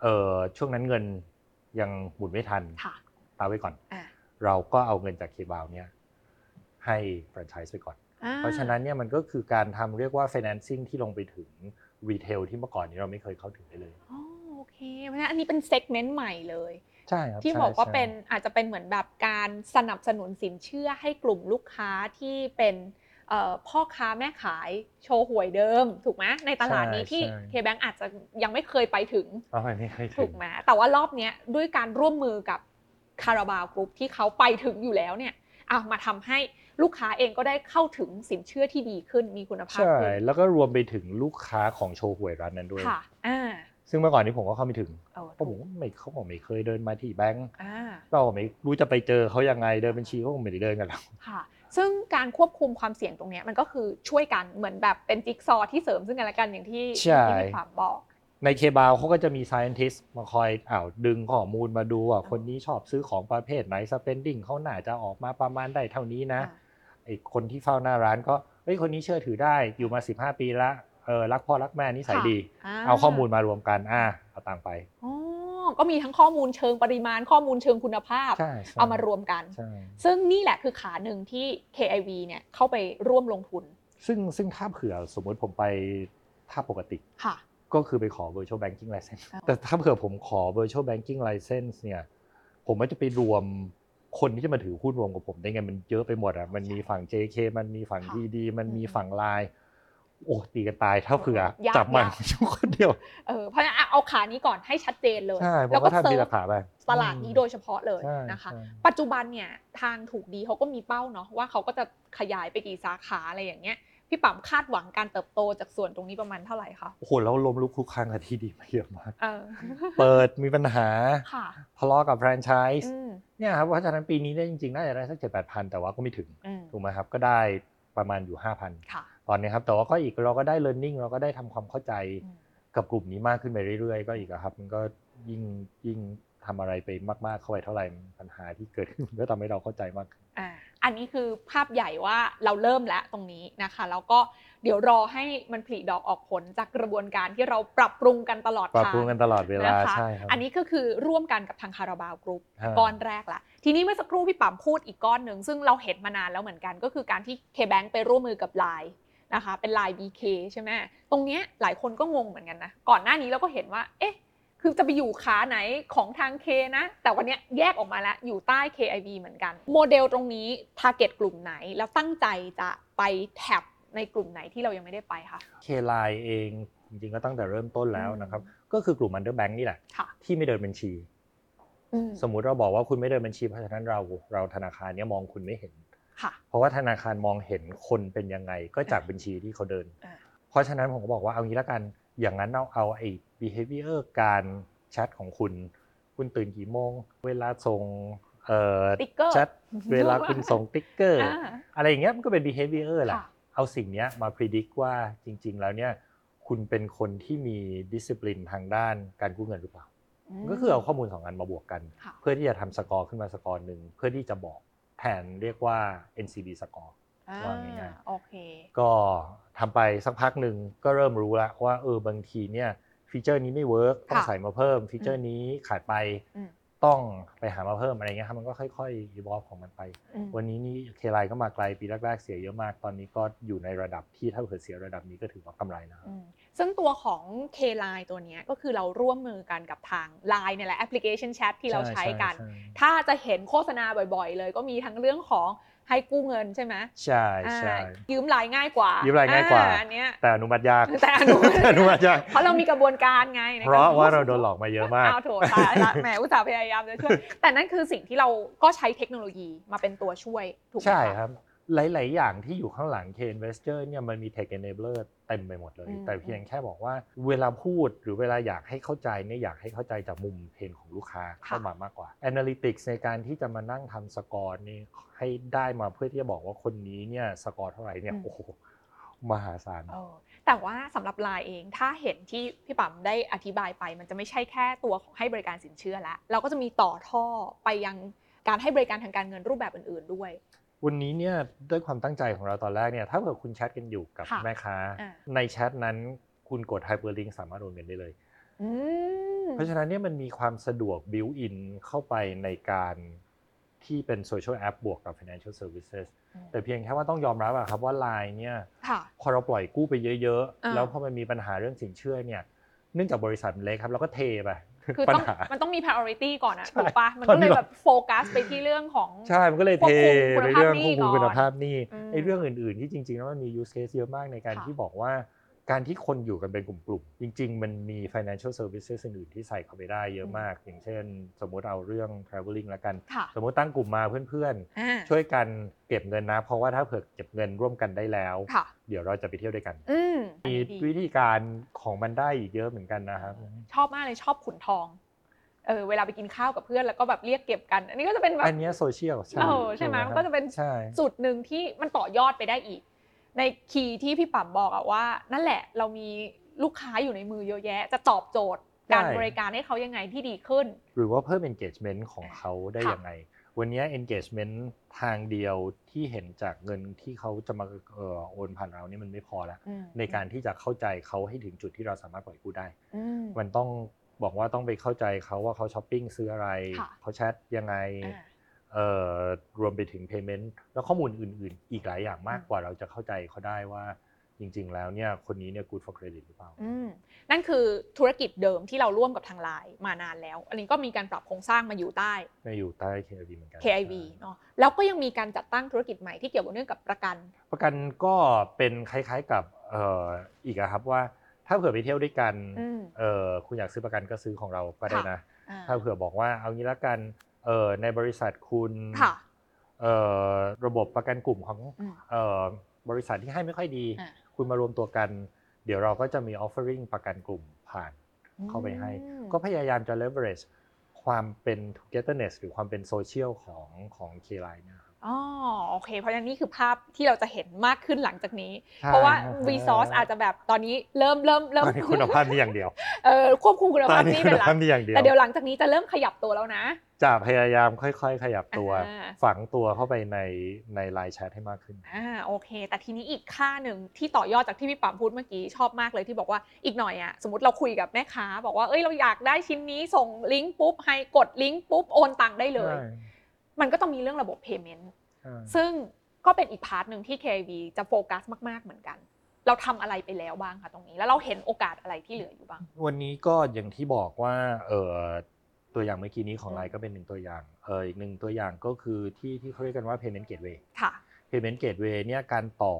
เอ่อช่วงนั้นเงินยังหมุนไม่ทันค่ะตามไว้ก่อนอ่าเราก็เอาเงินจาก KBAO เนี่ยให้แฟรนไชส์ไปก่อนอ่เพราะฉะนั้นเนี่ยมันก็คือการทำเรียกว่า financing ที่ลงไปถึง retail ที่เมื่อก่อนนี้เราไม่เคยเข้าถึงได้เลยอ๋อโอเคเพราะฉะนั้นอันนี้เป็น segment ใหม่เลยใช่ครับที่ใช่บอกว่าใช่เป็นอาจจะเป็นเหมือนแบบการสนับสนุนสินเชื่อให้กลุ่มลูกค้าที่เป็นเอ่อ พ่อค้าแม่ขายโชว์หวยเดิม ถูกไหมในตลาดนี้ที่ K-Bank อาจจะยังไม่เคยไปถึงเอาไปไม่เคยถึถูงกไหมแต่ว่ารอบเนี้ยด้วยการร่วมมือกับคาราบาวกรุ๊ปที่เขาไปถึงอยู่แล้วเนี่ยเอามาทำให้ลูกค้าเองก็ได้เข้าถึงสินเชื่อที่ดีขึ้นมีคุณภาพใช่ขึ้นแล้วก็รวมไปถึงลูกค้าของโชว์หวยร้านนั้นด้วยค่ะอ่าซึ่งเมื่อก่อนนี้ผมก็เข้าไม่ถึงเออเพราะผมก็ไม่เขาบอกไม่เคยเดินมาที่แบงก์อ่าเราก็ไม่รู้จะไปเจอเขายังไงเดินบัญชีเขาคงไม่ได้เดินกันหรอกค่ะ ซึ่งการควบคุมความเสี่ยงตรงเนี้ยมันก็คือช่วยกันเหมือนแบบเป็นจิ๊กซอว์ที่เสริมซึ่งกันและกันอย่างที่ใช่ที่พี่ขวามบอกในเคบาเขาก็จะมี scientist มาคอยอ้าวดึงข้อมูลมาดูว่าคนนี้ชอบซื้อของประเภทไหน spending เขาน่าจะออกมาประมาณได้เท่านี้นะอ่าไอคนที่เฝ้าหน้าร้านก็เฮ้ยคนนี้เชื่อถือได้อยู่มา 15 ปีละเออรักพ่อรักแม่นิสัยค่ะดีอ่าเอาข้อมูลมารวมกันอะเอาตังค์ไปอ๋อ ก็มีทั้งข้อมูลเชิงปริมาณข้อมูลเชิงคุณภาพใช่ใช่เอามารวมกันใช่ซึ่งนี่แหละคือขาหนึ่งที่ KIV เนี่ยเข้าไปร่วมลงทุน ซึ่งซึ่งถ้าเผื่อสมมุติผมไปถ้าปกติค่ะก็คือไปขอ virtual banking license อ๋อแต่ถ้าเผื่อผมขอ virtual banking license เนี่ยผมก็จะไปรวมคนที่จะมาถือหุ้นรวมกับผมได้ไงมันเยอะไปหมดอะมันมีฝั่ง JK มันมีฝั่งค่ะ TD มันมีอืมฝั่งไลน์ โอ้ตีกันตายถ้าเผื่อยากจับมันยากชุกคนเดียวเออเพราะฉะนั้นอะเอาขานี้ก่อนให้ชัดเจนเลยใช่ผมแล้วก็ก็ทำเซิทีร์ละฟขาไปตลาดนี้โดยเฉพาะเลยใช่นะคะใช่ปัจจุบันเนี่ยทางถูกดีเขาก็มีเป้าเนาะว่าเขาก็จะขยายไปกี่สาขาอะไรอย่างเงี้ยพี่ปั๊มคาดหวังการเติบโตจากส่วนตรงนี้ประมาณเท่าไหร่คะโอ้โหแล้วล้มลุกคลุกคลังกับที่ดีมาเยอะมากเออเปิดมีปัญหาค่ะทะเลาะกับแฟรนไชส์อืมเนี่ยครับเพราะฉะนั้นปีนี้เนี่ยจริงๆน่าจะได้สักเจ็ดแปดพันแต่ว่าก็ไม่ถึงอืมถูกไหมครับก็ได้ประมาณอยู่ห้าพันค่ะตอนนี้ครับแต่ว่าก็อีกเราก็ได้ learning เราก็ได้ทำความเข้าใจอืมกับกลุ่มนี้มากขึ้นไปเรื่อยๆ ก็อีกอะครับ มันก็ยิ่งยิ่งทำอะไรไปมากๆเข้าไปเท่าไหร่ปัญหาที่เกิดขึ้นก็ทำให้เราเข้าใจมากขึ้นอ่าอันนี้คือภาพใหญ่ว่าเราเริ่มแล้วตรงนี้นะคะแล้วก็เดี๋ยวรอให้มันผลิดอกออกผลจากกระบวนการที่เราปรับปรุงกันตลอดปรับทางปรุงกันตลอดเวลานะคะใช่ครับอันนี้ก็คือร่วมกันกับทางคาราบาวกรุ๊ปฮะก้อนแรกละทีนี้เมื่อสักครู่พี่ปั๊มพูดอีกก้อนหนึ่งซึ่งเราเห็นมานานแล้วเหมือนกัน ก็คือการที่ KBank ไปร่วมมือกับ Line นะคะเป็น Line BK ใช่ไหมตรงเนี้ยหลายคนก็งงเหมือนกันนะก่อนหน้านี้เราก็เห็นว่าเอ๊ะคือจะไปอยู่ขาไหนของทาง K นะ แต่วันเนี้ยแยกออกมาแล้วอยู่ใต้ KIV เหมือนกัน โมเดลตรงนี้ target กลุ่มไหน แล้วตั้งใจจะไปแท็บในกลุ่มไหนที่เรายังไม่ได้ไปคะเคไลน์เองจริงๆก็ตั้งแต่เริ่มต้นแล้วนะครับอืมก็คือกลุ่ม underbank นี่แหละค่ะที่ไม่เดินบัญชีอืมสมมุติเราบอกว่าคุณไม่เดินบัญชีเพราะฉะนั้นเราเราธนาคารเนี้ยมองคุณไม่เห็นค่ะ เพราะว่าธนาคารมองเห็นคนเป็นยังไงก็จากบัญชีที่เขาเดินอ่าเพราะฉะนั้นผมก็บอกว่าเอางี้ละกันอย่างนั้นเอาเอาไอ้ behavior การแชทของคุณ คุณตื่นกี่โมง เวลาส่งเอ่อสติ๊กเกอร์แชทเวลาคุณส่งสติ๊กเกอร์อ่าอะไรอย่างเงี้ยมันก็เป็น behavior แหละค่ะเอาสิ่งเนี้ยมา predict ว่าจริง ๆ แล้วเนี่ยคุณเป็นคนที่มี discipline ทางด้านการกู้เงินหรือเปล่ามันก็คือเอาข้อมูลสองอันมาบวกกันค่ะเพื่อที่จะทำสกอร์ขึ้นมาสกอร์หนึ่งเพื่อที่จะบอก แทนเรียกว่า NCB scoreอ่าว่าง่ายๆโอเคก็ทำไปสักพักหนึ่งก็เริ่มรู้แล้วว่าเออบางทีเนี่ย feature นี้ไม่ work ต้องค่ะใส่มาเพิ่ม feature นี้ขาดไปอืมต้องไปหามาเพิ่มอะไรเงี้ยครับมันก็ค่อยๆ evolve ของมันไปอืมวันนี้นี่ K-Line ก็มาไกลปีแรกๆเสียเยอะมาก ตอนนี้ก็อยู่ในระดับที่ถ้าเกิดเสียระดับนี้ก็ถือว่ากำไรแล้วอืม ซึ่งตัวของ K-Line ตัวเนี้ยก็คือเราร่วมมือกันกับทาง Line เนี่ยแหละแอปพลิเคชันแชทที่เราใช้กันใช่ถ้าจะเห็นโฆษณาบ่อยๆ เลย ก็มีทั้งเรื่องของให้กู้เงินใช่ไหมใช่อ่าใช่ยืมไลน์ง่ายกว่ายืยืมไลน์ง่ายกว่าอันเนี้ยแต่อนุมัติยากแต่อนุมัติอนุมัติยากเพราะเรามีกระบวนการไงในกเพราะว่าเราโดนหลอกมาเยอะมากเอาโถตายละแหมอุตส่าห์พยายามจะช่วยแต่นั่นคือสิ่งที่เราก็ใช้เทคโนโลยีมาเป็นตัวช่วยถูกไหมะใช่ครับ หลาย ๆ อย่างที่อยู่ข้างหลัง KIV เนี่ยมันมี Tech Enabler เต็มไปหมดเลยอืมแต่เพียงแค่บอกว่าเวลาพูดหรือเวลาอยากให้เข้าใจเนี่ยอยากให้เข้าใจจากมุม pain ของลูกค้าเข้ามามากกว่า Analytics ในการที่จะมานั่งทำสกอร์นี่ให้ได้มาเพื่อที่จะบอกว่าคนนี้เนี่ยสกอร์เท่าไหร่เนี่ยโอ้โหมหาศาลเออแต่ว่าสำหรับไลน์เองถ้าเห็นที่พี่ปั๊มได้อธิบายไป มันจะไม่ใช่แค่ตัวของให้บริการสินเชื่อแล้วเราก็จะมีต่อท่อไปยังการให้บริการทางการเงินรูปแบบอื่น ๆด้วย วันนี้เนี่ยด้วยความตั้งใจของเราตอนแรกเนี่ยถ้าเกิดคุณแชทกันอยู่กับค่ะแม่ค้า อ่า ในแชทนั้นคุณกด Hyperlink สามารถโอนเงินได้เลย อืม เพราะฉะนั้นเนี่ยมันมีความสะดวก built in เข้าไปในการที่เป็น social app บวกกับ financial services แต่เพียงแค่ว่าต้องยอมรับอะครับว่า Line เนี่ย ค่ะ พอเราปล่อยกู้ไปเยอะ อ่าๆ แล้วพอมันมีปัญหาเรื่องสินเชื่อเนี่ย เนื่องจากบริษัทมันเล็กครับเราก็เทไป คือปัญต้องหามันต้องมี priority ก่อนอะใช่ถูกปะมันตอก็นเลนี้ยเราแบบโฟกัสไปที่เรื่องของใช่มันก็เลยควเทบคุมไปเรื่องคุควบณคุมภาพหนี้คุณภาพหนี้อืมไอ้เรื่องอื่นๆที่จริงๆแล้วมันมี use case เยอะมากในการค่ะที่บอกว่า การที่คนอยู่กันเป็นกลุ่มๆ จริง ๆ มันมี financial services อื่นๆที่ใส่เข้าไปได้เยอะมาก อย่างเช่น สมมุติเอาเรื่อง traveling ละกันค่ะสมมุติตั้งกลุ่มมาเพื่อนอ่าๆช่วยกันเก็บเงินนะ เพราะว่าถ้าเผื่อเก็บเงินร่วมกันได้แล้วค่ะเดี๋ยวเราจะไปเที่ยวด้วยกันอืมอันมีนี้ดีวิธีการของมันได้อีกเยอะเหมือนกันนะครับ ชอบมากเลยชอบขุนทองเออเวลาไปกินข้าวกับเพื่อนแล้วก็แบบเรียกเก็บกัน อันนี้ก็จะเป็นแบบอันเนี้โซเชียลเออใช่ไหมมันก็จะเป็นใช่จุดหนึ่งที่มันต่อยอดไปได้อีก ในคีย์ที่พี่ปั๊มบอกอะว่า นั่นแหละเรามีลูกค้าอยู่ในมือเยอะแยะ จะตอบโจทย์การใช่บริการให้เขายังไงที่ดีขึ้น หรือว่าเพิ่ม engagement ของเขาได้ค่ะยังไง วันนี้ engagement ทางเดียวที่เห็นจากเงินที่เขาจะมาเอ่อโอนผ่านเรานี่มันไม่พอแล้วอืมในการที่จะเข้าใจเขาให้ถึงจุดที่เราสามารถปล่อยกู้ได้อืมมันต้องบอกว่าต้องไปเข้าใจเขาว่าเขาช้อปปิ้งซื้ออะไรค่ะเขาแชทยังไงอ่าเอ่อ รวมไปถึง payment แล้วข้อมูลอื่น ๆ อีกหลายอย่างมากอืมกว่าเราจะเข้าใจเขาได้ว่าจริง ๆ แล้วเนี่ยคนนี้เนี่ย good for credit หรือเปล่าอืมนั่นคือธุรกิจเดิมที่เราร่วมกับทางไลน์มานานแล้ว อันนี้ก็มีการปรับโครงสร้างมาอยู่ใต้ไม่อยู่ใต้ KIV เหมือนกัน KIV เนาะแล้วก็ยังมีการจัดตั้งธุรกิจใหม่ที่เกี่ยวกับเรื่องกับประกัน ประกันก็เป็นคล้ายๆกับเอ่ออีกอะครับว่าถ้าเผื่อไปเที่ยวด้วยกันอืมเออคุณอยากซื้อประกันก็ซื้อของเราก็ได้นะอ่าถ้าเผื่อบอกว่าเอางี้ละกัน เออในบริษัทคุณค่ะเออระบบประกันกลุ่มของอืมเออบริษัทที่ให้ไม่ค่อยดีอ่าคุณมารวมตัวกัน เดี๋ยวเราก็จะมี offering ประกันกลุ่มผ่านเข้าไปให้อืมก็พยายามจะ leverage ความเป็น togetherness หรือความเป็นโซเชียลของของ K-Line เนี่ยครับ อ๋อโอเค เพราะฉะนั้นนี่คือภาพที่เราจะเห็นมากขึ้นหลังจากนี้ใช่เพราะว่าครับ Resource อาจจะแบบตอนนี้เริ่มเริ่มเริ่มตอนนี้คุณภาพนี่อย่างเดียวเออควบคุมคุณตอภานพนี้นี่คุเป็ณนหลักภาพนี่อย่างเดียวแต่เดี๋ยวหลังจากนี้จะเริ่มขยับตัวแล้วนะจะพยายามค่อย ๆ ขยับตัวอ่าฝังตัวเข้าไปในในไลน์แชทให้มากขึ้นอ่าโอเค แต่ทีนี้อีกค่าหนึ่งที่ต่อยอดจากที่พี่ปั๊มพูดเมื่อกี้ชอบมากเลยที่บอกว่าอีกหน่อยอะสมมติเราคุยกับแม่ค้า บอกว่าเอ้ยเราอยากได้ชิ้นนี้ส่งลิงก์ปุ๊บให้กดลิงก์ปุ๊บโอนตังค์ได้เลย มันก็ต้องมีเรื่องระบบ payment ใช่ซึ่งก็เป็นอีกพาร์ทหนึ่งที่ KIV จะโฟกัสมากๆเหมือนกัน เราทำอะไรไปแล้วบ้างคะตรงนี้ แล้วเราเห็นโอกาสอะไรที่เหลืออยู่บ้าง วันนี้ก็อย่างที่บอกว่าเออตัวอย่างเมื่อกี้นี้ของอืมไลน์ก็เป็นหนึ่งตัวอย่างเอออีกหนึ่งตัวอย่างก็คือที่ที่เขาเรียกกันว่า payment gateway ค่ะ payment gateway เนี่ยการต่อ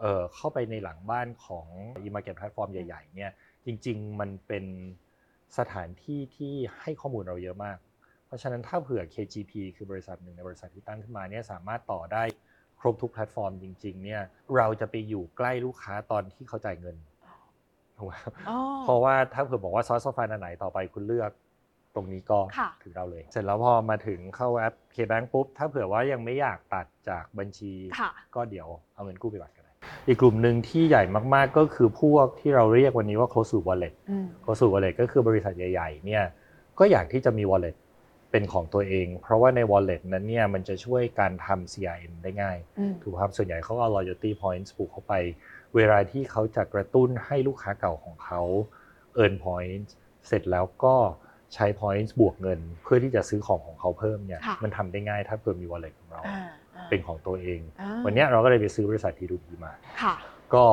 เอ่อเข้าไปในหลังบ้านของ e-market platform ใหญ่ ๆ เนี่ยจริง ๆ มันเป็นสถานที่ที่ให้ข้อมูลเราเยอะมากเพ ราะฉะนั้นถ้าเผื่อ KGP คือบริษัทหนึ่งในบริษัทที่ตั้งขึ้นมาเนี่ยสามารถต่อได้ครบทุกแพลตฟอร์มจริง ๆ เนี่ยเราจะไปอยู่ใกล้ลูกค้าตอนที่เขาจ่ายเงินถูกไหมครับอ๋อเพราะว่าถ้าเผื่อบอกว่าซอสโซฟาอันไหนต่อไปคุณเลือกตรงนี้ก็ค่ะถึงเราเลย เสร็จแล้วพอมาถึงเข้าแอป KBank ปุ๊บ ถ้าเผื่อว่ายังไม่อยากตัดจากบัญชีค่ะก็เดี๋ยวเอาเงินกู้ไปบัตรก็ได้อีกกลุ่มหนึ่งที่ใหญ่มากๆก็คือพวกที่เราเรียกวันนี้ว่า close to wallet อืม close to wallet ก็คือบริษัทใหญ่ๆเนี่ยก็อยากที่จะมี wallet เป็นของตัวเอง เพราะว่าใน wallet นั้นเนี่ยมันจะช่วยการทำ CRM ได้ง่ายอืมถูกครับส่วนใหญ่เขาเอา loyalty points ผูกเข้าไป เวลาที่เขาจะกระตุ้นให้ลูกค้าเก่าของเขา earn points เสร็จแล้วก็ใช้ points บวกเงิน เพื่อที่จะซื้อของของเขาเพิ่มเนี่ยค่ะมันทำได้ง่ายถ้าเพิ่มมี wallet ของเราอ่าอ่าเป็นของตัวเองอ่าวันเนี้ยเราก็เลยไปซื้อบริษัททีดูดีมาค่ะก็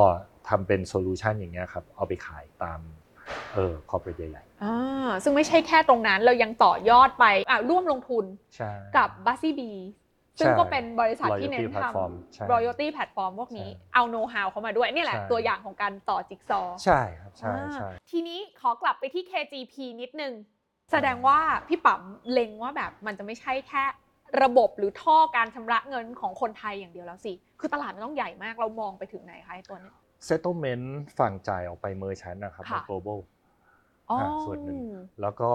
ทำเป็นโซลูชันอย่างเงี้ยครับเอาไปขายตามเออ corporate ใหญ่ อ่าซึ่งไม่ใช่แค่ตรงนั้นเรายังต่อยอดไปอะร่วมลงทุนๆใช่ กับ b u z z y b ซึ่งใช่ก็เป็นบริษัทที่เน้น Loyalty platform ใช่ทำ loyalty platform พวกนี้ใช่เอา know how เข้ามาด้วย นี่แหละใช่ตัวอย่างของการต่อจิ๊กซอว์ใช่ครับใช่อ่าใช่ทีนี้ขอกลับไปที่ KGP นิดนึง แสดงว่าพี่ปั๊มเล็งว่าแบบมันจะไม่ใช่แค่ระบบหรือท่อการชำระเงินของคนไทยอย่างเดียวแล้วสิ คือตลาดมันต้องใหญ่มากเรามองไปถึงไหนคะไอ้ตัวเนี้ย settlement ฝั่งจ่ายออกไปเมอร์ชันนะครับค่ะใน global อ๋ออ่า ส่วนหนึ่งแล้วก็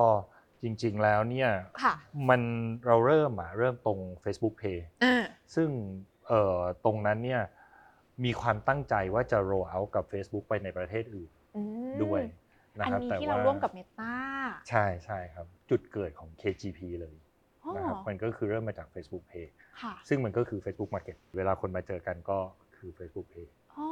จริงๆแล้วเนี่ยค่ะมันเราเริ่มอะเริ่มตรง Facebook Pay อ่าซึ่งเอ่อตรงนั้นเนี่ยมีความตั้งใจว่าจะ roll out กับ Facebook ไปในประเทศอื่นอืมด้วยนะอันครับนี้แต่ที่ว่าเราร่วมกับเมตาใช่ใช่ครับ จุดเกิดของ KGP เลยอ๋อนะครับมันก็คือเริ่มมาจาก Facebook Pay ค่ะซึ่งมันก็คือ Facebook Market เวลาคนมาเจอกันก็คือ Facebook Pay อ๋อ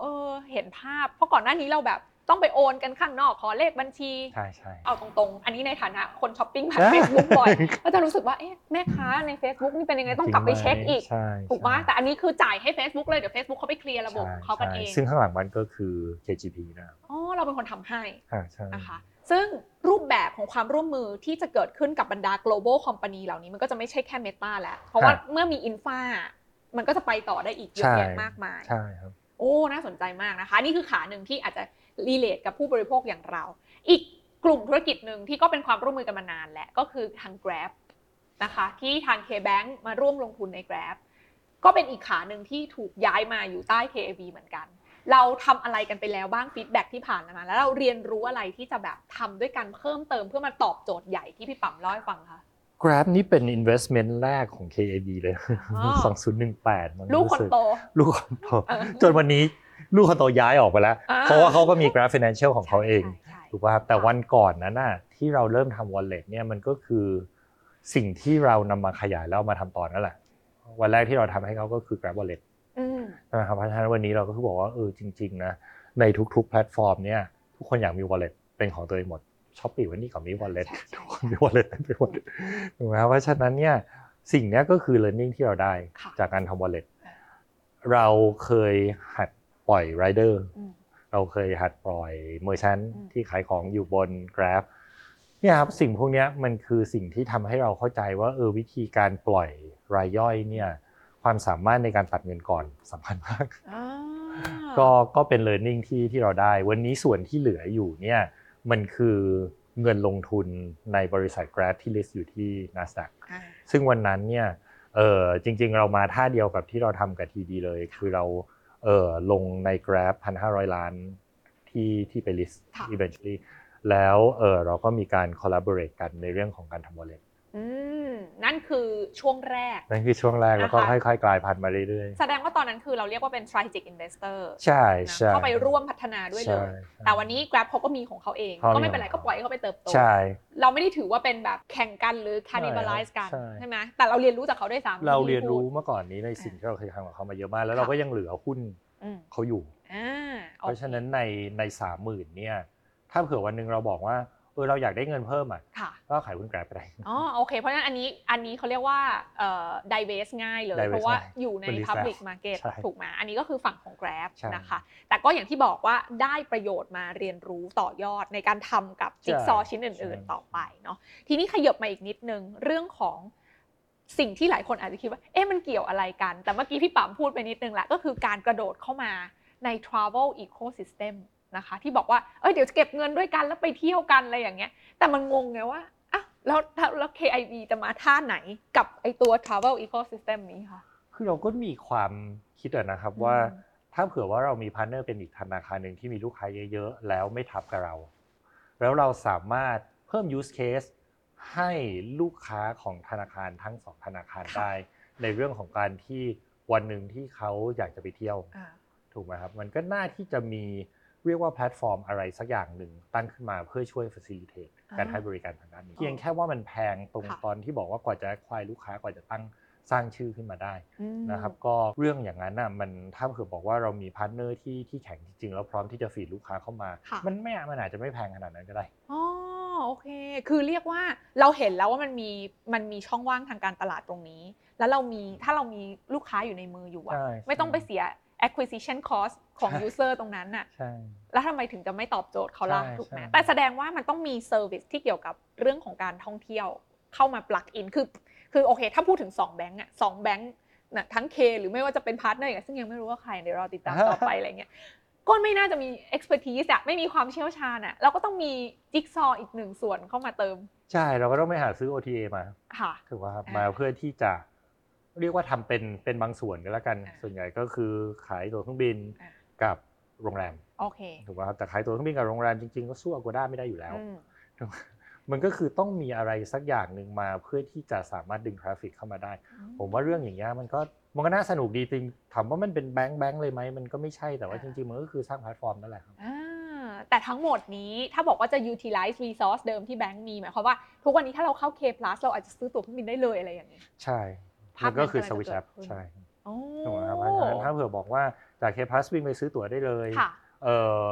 เออเห็นภาพ เพราะก่อนหน้านี้เราแบบ ต้องไปโอนกันข้างนอกขอเลขบัญชี ใช่ใช่เอาตรงๆ อันนี้ในฐานะคนช้อปปิ้งผ่านใช่เฟซบุ๊กบ่อยก็จะรู้สึกว่าเอ๊ะแม่ค้าใน Facebook นี่เป็นยังไงต้องกลับไปเช็คอีกใช่ถูกไหมใช่แต่อันนี้คือจ่ายให้ Facebook เลยเดี๋ยว Facebook เขาไปเคลียร์ระบบของเขากันเองใช่ซึ่งข้างหลังมันก็คือ KGP นะครับอ๋อเราเป็นคนทำให้อ่าใช่นะคะซึ่งรูปแบบของความร่วมมือที่จะเกิดขึ้นกับบรรดา global company เหล่านี้มันก็จะไม่ใช่แค่ Meta แล้ว เพราะว่าเมื่อมี Infa มันก็จะไปต่อได้อีกเยอะแยะมากมาย ใช่ครับ โอ้ น่าสนใจมากนะคะ นี่คือขาหนึ่งที่อาจจะ รีเลทกับผู้บริโภคอย่างเรา อีกกลุ่มธุรกิจหนึ่งที่ก็เป็นความร่วมมือกันมานานแหละก็คือทาง Grab นะคะที่ทาง KBank มาร่วมลงทุนใน Grab ก็เป็นอีกขาหนึ่งที่ถูกย้ายมาอยู่ใต้ KAB เหมือนกัน เราทำอะไรกันไปแล้วบ้างฟีดแบ็ที่ผ่านมาแล้วเราเรียนรู้อะไรที่จะแบบทำด้วยกันเพิ่มเติมเพื่อมาตอบโจทย์ใหญ่ที่พี่ปั๊มเล่าให้ฟังคะ Grab นี่เป็น investment แรกของ KAB เลยอ๋อ2018 มันลูกคนรู้สึโต ลูกคนโตเออจนวันนี้ ลูกคนโตย้ายออกไปแล้วอ่าเพราะว่าเขาก็มี Grab Financial ของเขาเองใช่ใช่ถูกป่ะครับแต่วันก่อนนั้นน่ะที่เราเริ่มทำ wallet เนี่ยมันก็คือสิ่งที่เรานำมาขยายแล้วเอามาทำต่อนั่นแหละ วันแรกที่เราทำให้เขาก็คือ Grab Wallet อืมนะครับเพราะฉะนั้นวันนี้เราก็คือบอกว่าเออจริง ๆ นะ ในทุกๆแพลตฟอร์มเนี่ยทุกคนอยากมี wallet เป็นของตัวเองหมดช้อปปี้วันนี้ก็มี wallet ใช่ใช่ทุกคนมี wallet เต็มไปหมดถูกไหมครับเพราะฉะนั้นเนี่ยสิ่งเนี้ยก็คือ learning ที่เราได้ค่ะจากการทำ wallet อ่าเราเคยหัด ปล่อย rider อืมเราเคยหัดปล่อย merchant อืมที่ขายของอยู่บน Grab เนี่ยครับสิ่งพวกเนี้ยมันคือสิ่งที่ทำให้เราเข้าใจว่าเออวิธีการปล่อยรายย่อยเนี่ยความสามารถในการตัดเงินก่อนสำคัญมากอ่าก็ก็เป็น learning ที่ที่เราได้ วันนี้ส่วนที่เหลืออยู่เนี่ยมันคือเงินลงทุนในบริษัท Grab ที่ list อยู่ที่ NASDAQ อ่าซึ่งวันนั้นเนี่ยเออจริง ๆ เรามาท่าเดียวกับที่เราทำกับทีดีเลย คือเรา เออลงใน Grab 1,500 ล้านที่ที่ไป list ค่ะ eventually แล้วเออเราก็มีการ collaborate กันในเรื่องของการทำ wallet อืม นั่นคือช่วงแรก นั่นคือช่วงแรก แล้วก็นะคะค่อยๆกลายพันธุ์มาเรื่อยแสดงว่าตอนนั้นคือเราเรียกว่าเป็น strategic investor ๆใช่นะใช่เข้าไปร่วมพัฒนาด้วยเลใช่ยใช่แต่วันนี้ Grab เขาก็มีของเขาเองเขามีก็ไม่เป็นไรของก็เขาปล่อยให้เขาไปเติบโต ใช่ เราไม่ได้ถือว่าเป็นแบบแข่งกันหรือ cannibalize กันใช่ใช่ไหมแต่เราเรียนรู้จากเขาด้วยซ้ำเราที่เรียนรู้พูดเมื่อก่อนนี้ในสิ่งที่เราเคยทำกับเขามาเยอะมากแล้วค่ะเราก็ยังเหลือหุ้นอืมเขาอยู่อ่าเพราะฉะนั้นในในสามหมื่นเนี่ยถ้าเผื่อวันหนึ่งเราบอกว่า เออเราอยากได้เงินเพิ่มอะค่ะก็ขายหุ้นแกร็บไปได้อ๋อโอเค เพราะฉะนั้นอันนี้อันนี้เขาเรียกว่าเอ่อ divest ง่ายเลย divest เพราะว่าง่ายอยู่ในมัน list public แล้ว market ใช่ถูกไหมอันนี้ก็คือฝั่งของ Grab ใช่นะคะ แต่ก็อย่างที่บอกว่าได้ประโยชน์มาเรียนรู้ต่อยอดในการทำกับจิ๊กซอว์ชิ้นอื่น ๆ ต่อไปเนาะทีนี้ขยบมาอีกนิดนึงเรื่องของสิ่งที่หลายคนอาจจะคิดว่า เอ๊ะ มันเกี่ยวอะไรกัน แต่เมื่อกี้พี่ปั๊มพูดไปนิดนึงแหละ ก็คือการกระโดดเข้ามาใน travel ecosystem นะคะ ที่บอกว่าเอ้ยเดี๋ยวจะเก็บเงินด้วยกันแล้วไปเที่ยวกันอะไรอย่างเงี้ย แต่มันงงไงว่าอะแล้วแล้วแล้ว KIV จะมาท่าไหนกับไอ้ตัว travel ecosystem นี้คะคือเราก็มีความคิดอะนะครับว่าถ้าเผื่อว่าเรามีพาร์ทเนอร์เป็นอีกธนาคารหนึ่งที่มีลูกค้าเยอะๆ แล้วไม่ทับกับเรา แล้วเราสามารถเพิ่ม use case ให้ลูกค้าของธนาคารทั้งสองธนาคารค่ะได้ ในเรื่องของการที่วันหนึ่งที่เขาอยากจะไปเที่ยวอ่าถูกไหมครับ มันก็น่าที่จะมี เรียกว่าแพลตฟอร์มอะไรสักอย่างหนึ่งตั้งขึ้นมาเพื่อช่วย facilitate การให้บริการทางด้านนี้ เพียงแค่ว่ามันแพงตรงค่ะตอนที่บอกว่ากว่าจะ acquire ลูกค้ากว่าจะตั้งสร้างชื่อขึ้นมาได้อืมนะครับก็เรื่องอย่างนั้นน่ะมันถ้าเผื่อบอกว่าเรามีพาร์ทเนอร์ที่ที่แข็งจริงๆแล้วพร้อมที่จะ feed ลูกค้าเข้ามาค่ะมันไม่มันอาจจะไม่แพงขนาดนั้นก็ได้อ๋อโอเค คือเรียกว่าเราเห็นแล้วว่ามันมีมันมีช่องว่างทางการตลาดตรงนี้ แล้วเรามีถ้าเรามีลูกค้าอยู่ในมืออยู่อะใช่ไม่ต้องไปเสีย acquisition cost ของใช่ user ตรงนั้นน่ะใช่แล้วทำไมถึงจะไม่ตอบโจทย์เขาล่ะใช่ถูกไหมใช่แต่แสดงว่ามันต้องมี service ที่เกี่ยวกับเรื่องของการท่องเที่ยวเข้ามา plug in คือคือโอเค ถ้าพูดถึง 2 แบงก์อะสองแบงก์นะทั้ง K หรือไม่ว่าจะเป็นพาร์ทเนอร์อย่างซึ่งยังไม่รู้ว่าใครเดี๋ยวเราติดตามต่อไปอะไรเงี้ยก็ไม่น่าจะมี expertise อะไม่มีความเชี่ยวชาญอะเราก็ต้องมีจิ๊กซอว์อีกหนึ่งส่วนเข้ามาเติม ใช่เราก็ต้องไปหาซื้อ OTA มาค่ะถูกไหมครับอ่ามมาเพื่อที่จะ เรียกว่าทำเป็นเป็นบางส่วนก็แล้วกันอ่าส่วนใหญ่ก็คือขายตั๋วเครื่องบินอ่ากับโรงแรมโอเคถูกไหมครับแต่ขายตั๋วเครื่องบินกับโรงแรมจริงๆก็สู้อ g ก d a ไม่ได้อยู่แล้วอืมมันก็คือต้องมีอะไรสักอย่างหนึ่งมาเพื่อที่จะสามารถดึงทราฟฟิกเข้ามาได้ ผมว่าเรื่องอย่างเงี้ยมันก็มันก็น่าสนุกดีจริงถามว่ามันเป็นแบงค์แบงค์เลยไหมมันก็ไม่ใช่แต่ว่าอ่าจริงๆมันก็คือสร้างแพลตฟอร์มนั่นแหละครับอ่าแต่ทั้งหมดนี้ถ้าบอกว่าจะ utilize resource เดิมที่แบงก์มีหมายความว่าทุกวันนี้ถ้าเราเข้า K PLUS เราอาจจะซื้อตั๋วเครื่องบินได้เลยอะไรอย่างเงี้ยใช่ภาพ มันก็คือนั้นสกำลังจะเกิดขึ้นใช่โอ้ถูกไหมครับเพราะฉะนั้นถ้าเผื่อบอกว่าจาก K Plus วิ่งไปซื้อตั๋วได้เลยค่ะเอ่อ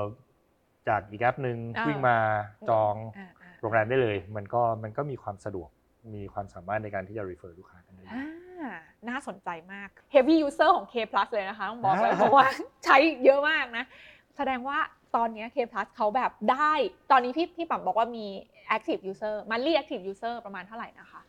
จากอีกแอปหนึ่งอ่าวิ่งมาจองอ่าอ่าโรงแรมได้เลย มันก็มันก็มีความสะดวกมีความสามารถในการที่จะ refer ลูกค้ากันได้อ่าน่าสนใจมาก heavy user ของ K plus เลยนะคะต้องบอกเลยอ่าเพราะว่าใช้เยอะมากนะ แสดงว่าตอนเนี้ย K plus เขาแบบได้ ตอนนี้พี่พี่ปั๊มบอกว่ามี active user monthly active user ประมาณเท่าไหร่นะคะ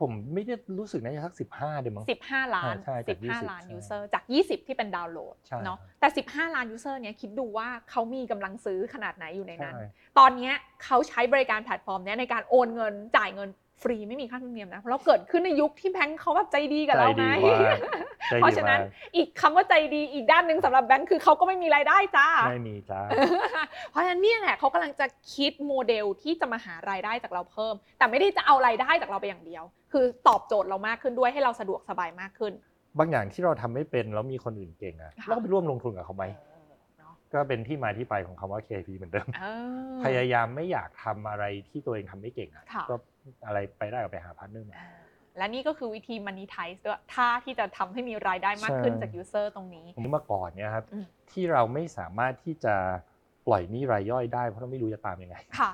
ผมไม่ได้รู้สึกน่าจะสักสิบห้าเดี๋ยวมั้ง15ล้านใช่ใช่จาก15 20ล้านใช่ user จาก20ที่เป็นดาวน์โหลดใช่เนาะแต่15ล้าน user เนี้ยคิดดูว่าเขามีกำลังซื้อขนาดไหนอยู่ในนั้นใช่ตอนเนี้ยเขาใช้บริการแพลตฟอร์มเนี้ยในการโอนเงินจ่ายเงิน ฟรีไม่มีค่าธรรมเนียมนะ เพราะเราเกิดขึ้นในยุคที่แบงค์เขาแบบใจดีกับใจเราดีไงมากใจเพราะดีฉะนั้มานกอีกคำว่าใจดีอีกด้านหนึ่งสำหรับแบงค์คือเขาก็ไม่มีรายได้จ้าไม่มีจ้าเพราะฉะนั้นเนี่ยแหละเขากำลังจะคิดโมเดลที่จะมาหารายได้จากเราเพิ่ม แต่ไม่ได้จะเอารายได้จากเราไปอย่างเดียว คือตอบโจทย์เรามากขึ้นด้วยให้เราสะดวกสบายมากขึ้น บางอย่างที่เราทำไม่เป็นแล้วมีคนอื่นเก่งอะค่ะเราก็ไปร่วมลงทุนกับเขาไหมเนาะก็เป็นที่มาที่ไปของคำว่า KP เหมือนเดิมเออพยายามไม่อยากทำอะไรที่ตัวเองทำไม่เก่งอะค่ะก็ อะไรไปได้ก็ไปหาพาร์ทเนอร์มาอ่าและนี่ก็คือวิธี monetize ด้วยท่าที่จะทำให้มีรายได้มากขึ้นใช่ จาก user ตรงนี้ ผมเมื่อก่อนเนี่ยครับอืม ที่เราไม่สามารถที่จะปล่อยหนี้รายย่อยได้เพราะเราไม่รู้จะตามยังไง ค่ะ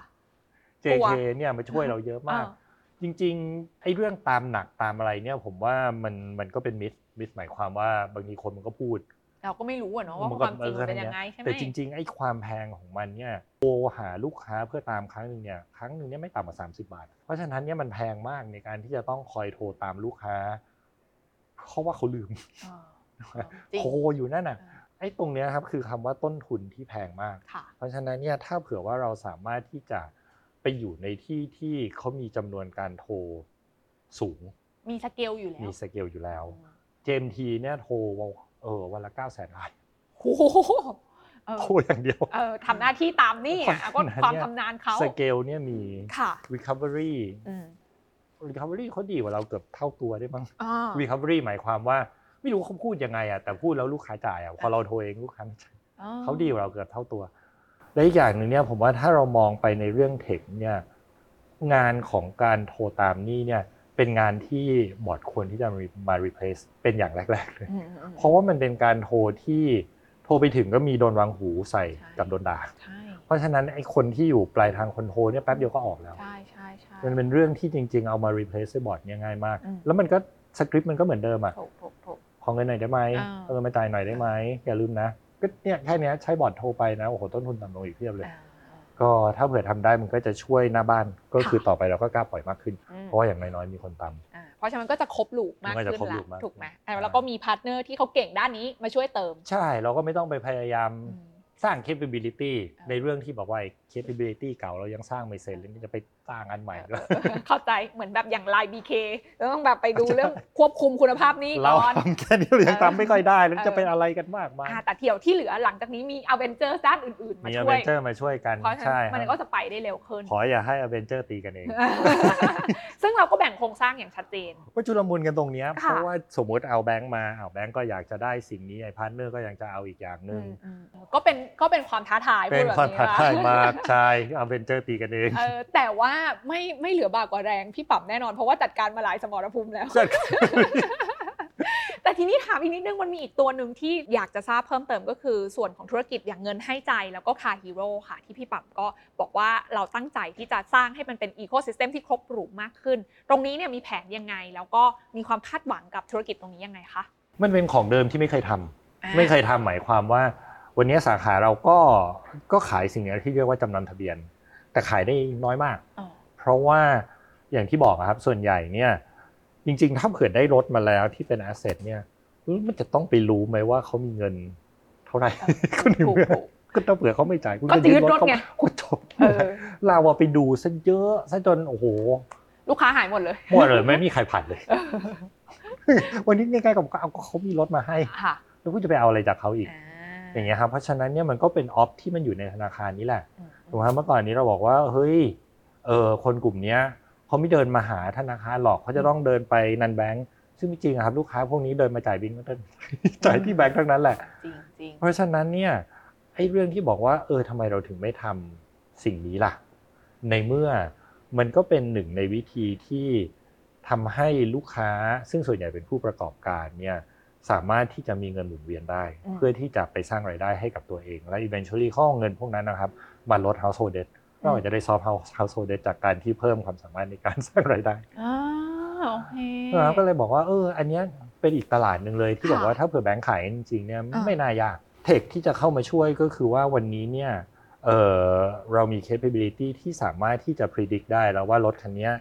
ตัว JK เนี่ยมาช่วยเราเยอะมาก อ่าจริงๆไอ้เรื่องตามหนักตามอะไรเนี่ยผมว่ามันมันก็เป็น myth myth หมายความว่าบางทีคนมันก็พูด เราก็ไม่รู้อะเนาะว่ามันคก็วามจริงมันเป็นยังไงใช่ไหมแต่จริง ๆ ไอ้ความแพงของมันเนี่ยโทรหาลูกค้าเพื่อตามครั้งหนึ่งเนี่ยครั้งหนึ่งเนี่ยไม่ต่ำกว่า 30 บาท เพราะฉะนั้นเนี่ยมันแพงมากในการที่จะต้องคอยโทรตามลูกค้า เพราะว่าเขาลืมเออเออจริงโทรอยู่นั่นน่ะเออไอ้ตรงเนี้ยครับคือคำว่าต้นทุนที่แพงมากค่ะเพราะฉะนั้นเนี่ยถ้าเผื่อว่าเราสามารถที่จะไปอยู่ในที่ที่เขามีจำนวนการโทรสูง มีสเกลอยู่แล้วมีสเกลอยู่แล้วเจมทีเนี่ยโทร เออวันละ9 0 0 0 0 0รายโอ้โหเออโทรอย่างเดียวเออทำหน้าที่ตามนี่อะก็เพราะฉะนั้นความเนี่ยชำนาญเขาสเกลเนี่ยมีค่ะ recovery อืม recovery เขาดีกว่าเราเกือบเท่าตัวได้มั้งอ่า recovery หมายความว่า ไม่รู้เขาพูดยังไงอะแต่พูดแล้วลูกค้าจ่ายอะพอเราโทรเองลูกค้าไม่จ่ายอ่เขาดีกว่าเราเกือบเท่าตัวและอีกอย่างหนึ่งเนี่ยผมว่าถ้าเรามองไปในเรื่อง tech เนี่ยงานของการโทรตามนี่เนี่ย เป็นงานที่บอร์ดควรที่จะมา replace เป็นอย่างแรก ๆ เลยอืมอืมเพราะว่ามันเป็นการโทรที่โทรไปถึงก็มีโดนวางหูใส่ใช่กับโดนด่าใช่เพราะฉะนั้นไอ้คนที่อยู่ปลายทางคนโทรเนี่ยแป๊บเดียวก็ออกแล้ว ใช่ใช่ใช่มันเป็นเรื่องที่จริง ๆ เอามา replace ด้วยบอร์ดเนี่ยง่ายมากอืมแล้วมันก็สคริปต์มันก็เหมือนเดิมอะถูกถูกถูกขอเงินหน่อยได้ไหมอ่าเออมาจ่ายหน่อยได้ไหมอย่าลืมนะก็เนี่ยแค่เนี้ยใช้บอร์ดโทรไปนะโอ้โหต้นทุนต่ำลงอีกเพียบเลยอ่า ก็ถ้าเผื่อทำได้มันก็จะช่วยหน้าบ้านก็คือค่ะต่อไปเราก็กล้าปล่อยมากขึ้นอืมเพราะว่าอย่างน้อยๆมีคนตามอ่าเพราะฉะนั้นมันก็จะครบ loop มากมันก็จะขึ้นครบละ loop มากถูกไหมขึ้นอ่าแล้วก็มีพาร์ทเนอร์ที่เขาเก่งด้านนี้มาช่วยเติม ใช่เราก็ไม่ต้องไปพยายามอืม สร้าง capability อ่าในเรื่องที่บอกว่า capability เก่าเรายังสร้างไม่เสร็จแล้วนี่จะไปสร้างอันใหม่ก็เออเข้าใจเหมือนแบบอย่าง LINE BK เราต้องแบบไปดูเรื่องควบคุมคุณภาพนี้เราก่อนทำแค่นี้เรายังเออทำไม่ค่อยได้แล้วเออจะเป็นอะไรกันมากมายอ่าแต่เที่ยวที่เหลือหลังจากนี้มีอเวนเจอร์ด้านอื่นๆ มามีช่อเววยนเจอร์มาช่วยกันเพราะฉะใช่นั้นมันครับก็จะไปได้เร็วขึ้น ขออย่าให้อเวนเจอร์ตีกันเอง ซึ่งเราก็แบ่งโครงสร้างอย่างชัดเจนก็ชุลมุนกันตรงเนี้ยค่ะเพราะว่าสมมติเอาแบงค์มาเอาแบงค์ก็อยากจะได้สิ่งนี้ไอ้พาร์ทเนอร์ก็ยังจะเอาอีกอย่างหนึ่งอืมอืมก็เป็นก็เป็นความท้าทายเป็นพูดแบบความนี้ท้าทายนะมากใช่อเวนเจอร์ตีกันเองเออแต่ว่าไม่ไม่เหลือบากกว่าแรงพี่ปั๊มแน่นอนเพราะว่าจัดการมาหลายสมรภูมิแล้วจัดแต่ทีนี้ถามอีกนิดนึงมันมีอีกตัวหนึ่งที่อยากจะทราบเพิ่มเติมก็คือส่วนของธุรกิจอย่างเงินให้ใจแล้วก็คาฮีโร่ค่ะ ที่พี่ปั๊มก็บอกว่าเราตั้งใจที่จะสร้างให้มันเป็นอีโค y ิสเต็มที่ครบหรูมากขึ้น ตรงนี้เนี่ยมีแผนยังไง แล้วก็มีความคาดหวังกับธุรกิจตรงนี้ยังไงคะมันเป็นของเดิมที่ไม่เคยทำอ่าไม่เคยทำหมายความว่า วันนี้สาขาเราก็ก็ขายสิ่งนี้ที่เรียกว่าจำนำทะเบียน แต่ขายได้น้อยมากอ๋อเพราะว่าอย่างที่บอกอะครับส่วนใหญ่เนี่ยจริงๆ ถ้าเผื่อได้รถมาแล้วที่เป็นแอสเซทเนี่ยมันจะต้องไปรู้ไหมว่าเขามีเงินเท่าไหร่ก็ในถูกเมื่อถูกก็ถ้าเผื่อเขาไม่จ่ายคุณก็จะยึดรถเขาไงก็จบเออเราอะไปดูซะเยอะซะจนโอ้โห ลูกค้าหายหมดเลยหมดเลยไม่มีใครผ่านเลย วันนี้ง่ายๆกับเอาก็เขามีรถมาให้ค่ะแล้วคุณจะไปเอาอะไรจากเขาอีก อ่าอย่างเงี้ยครับเพราะฉะนั้นเนี่ยมันก็เป็นออฟที่มันอยู่ในธนาคารนี้แหละอืมถูกไหมครับเมื่อก่อนนี้เราบอกว่าเฮ้ยเออคนกลุ่มเนี้ยเขาไม่เดินมาหาธนาคารหรอกเขาจะต้องเดินไปนันแบงค์ซึ่งไม่จริงอะครับลูกค้าพวกนี้เดินมาจ่ายบินก็เดินจ่ายที่แบงค์ทั้งนั้นแหละจริงจริงเพราะฉะนั้นเนี่ยไอ้เรื่องที่บอกว่าเออทำไมเราถึงไม่ทำสิ่งนี้ล่ะ ในเมื่อมันก็เป็นหนึ่งในวิธีที่ทำให้ลูกค้าซึ่งส่วนใหญ่เป็นผู้ประกอบการเนี่ย สามารถที่จะมีเงินหมุนเวียนได้ เพื่อที่จะไปสร้างรายได้ให้กับตัวเอง และ eventually ข้อเงินพวกนั้นนะครับมาลด household debt เราอาจจะได้ soft household debt จากการที่เพิ่มความสามารถในการสร้างรายได้อ่าโอเคนะครับก็เลยบอกว่าเอออันเนี้ยเป็นอีกตลาดหนึ่งเลยที่ค่ะบอกว่าถ้าเผื่อแบงค์ขายจริงๆเนี่ยอ่าไม่น่ายากเทคที่จะเข้ามาช่วยก็คือว่าวันนี้เนี่ยเออเรามี capability ที่สามารถที่จะ predict ได้แล้วว่ารถคันเนี้ย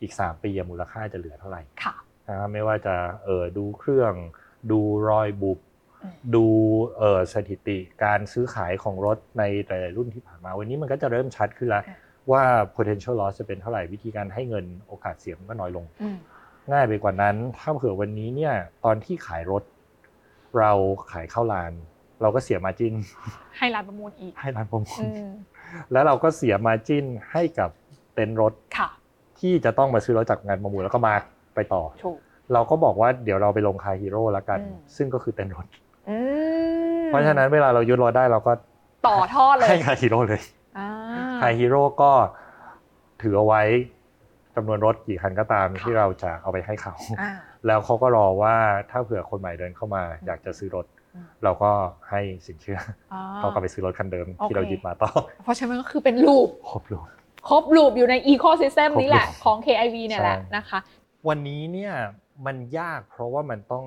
อีก 3 ปีมูลค่าจะเหลือเท่าไหร่ค่ะนะครับไม่ว่าจะเออดูเครื่อง ดูรอยบุบอืมดูเออสถิติการซื้อขายของรถในหลายๆรุ่นที่ผ่านมา วันนี้มันก็จะเริ่มชัดขึ้นแล้วว่า potential loss จะเป็นเท่าไหร่วิธีการให้เงินโอกาสเสี่ยงมันก็น้อยลงอืมง่ายไปกว่านั้น ถ้าเผื่อวันนี้เนี่ยตอนที่ขายรถ เราขายเข้าลาน เราก็เสียมาจินให้ร้านประมูลอีกให้ร้านประมูอืลมแล้วเราก็เสียมาจินให้กับเต็นท์รถค่ะที่จะต้องมาซื้อรถจากงานประมูลแล้วก็มาร์กไปต่อถูก เราก็บอกว่าเดี๋ยวเราไปลง Car Hero แล้วกันอืมซึ่งก็คือเต็นท์รถอืมเพราะฉะนั้นเวลาเรายึดรถได้เราก็ต่อท่อเลยให้ Car Hero เลยอ่า Car Hero ก็ถือเอาไว้จำนวนรถกี่คันก็ตามค่ะที่เราจะเอาไปให้เขาอ่าแล้วเขาก็รอว่าถ้าเผื่อคนใหม่เดินเข้ามา อยากจะซื้อรถอืมเราก็ให้สินเชื่ออ่าเขากลับไปซื้อรถคันเดิมโอเคที่เรายึดมาต่อ เพราะฉะนั้นก็คือเป็น loop ครบเลยครบ loop อยู่ใน ecosystem ครบนี้แหละ loop ของ KIV เนี่ยแหละใช่นะคะ วันนี้เนี่ย มันยากเพราะว่ามันต้อง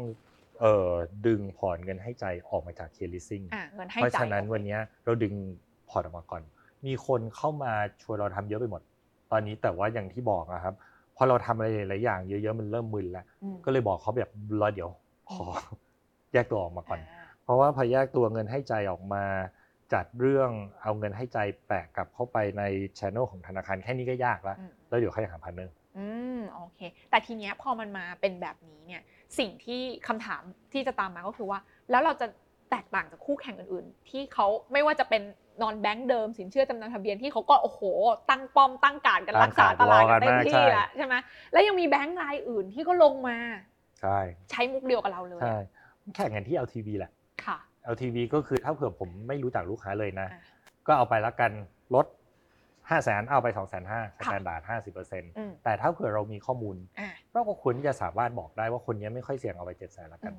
เอ่อดึงพอร์ตเงินให้ใจออกมาจาก KLeasing อ่าเงินให้เพราะจ่ายฉะนั้นวันนี้เราดึงพอร์ตออกมาก่อน มีคนเข้ามาชวนเราทำเยอะไปหมด ตอนนี้แต่ว่าอย่างที่บอกอะครับพอเราทำอะไรหลายๆอย่างเยอะๆมันเริ่มมึนแล้วอืมก็เลยบอกเขาแบบรอเดี๋ยวขอแยกตัวออกมาก่อน อ่า เพราะว่าพอแยกตัวเงินให้ใจออกมา จัดเรื่องเอาเงินให้ใจแปะกลับเข้าไปในช anel ของธนาคารแค่นี้ก็ยากแล้ว อืม แล้วเดี๋ยวค่อยหาพันเนอร์ อืมโอเค แต่ทีเนี้ยพอมันมาเป็นแบบนี้เนี่ยสิ่งที่คำถามที่จะตามมาก็คือว่า แล้วเราจะแตกต่างจากคู่แข่งอื่นๆ ที่เขาไม่ว่าจะเป็นนอนแบงก์เดิมสินเชื่อจำนำทะเบียนที่เขาก็โอ้โห ตั้งป้อมตั้งการกันรักษาตลาดกันเต็มที่แหละใช่ไหมแล้วยังมีแบงก์รายอื่นที่ก็ลงมาใช่ใช้มุกเดียวกับเราเลยใช่อะแข่งกันที่ LTV แหละค่ะ LTV ก็คือถ้าเผื่อผมไม่รู้จักลูกค้าเลยนะอะก็เอาไปแล้วกันลด 5 0 0แสนเอาไป2 5 0 0 0 standard 50%อืมแต่ถ้าเผื่อเรามีข้อมูลอะเราก็ควรที่จะสามารถบอกได้ว่าคนนี้ไม่ค่อยเสี่ยงเอาไป7 0 0 0 0แล้วกัน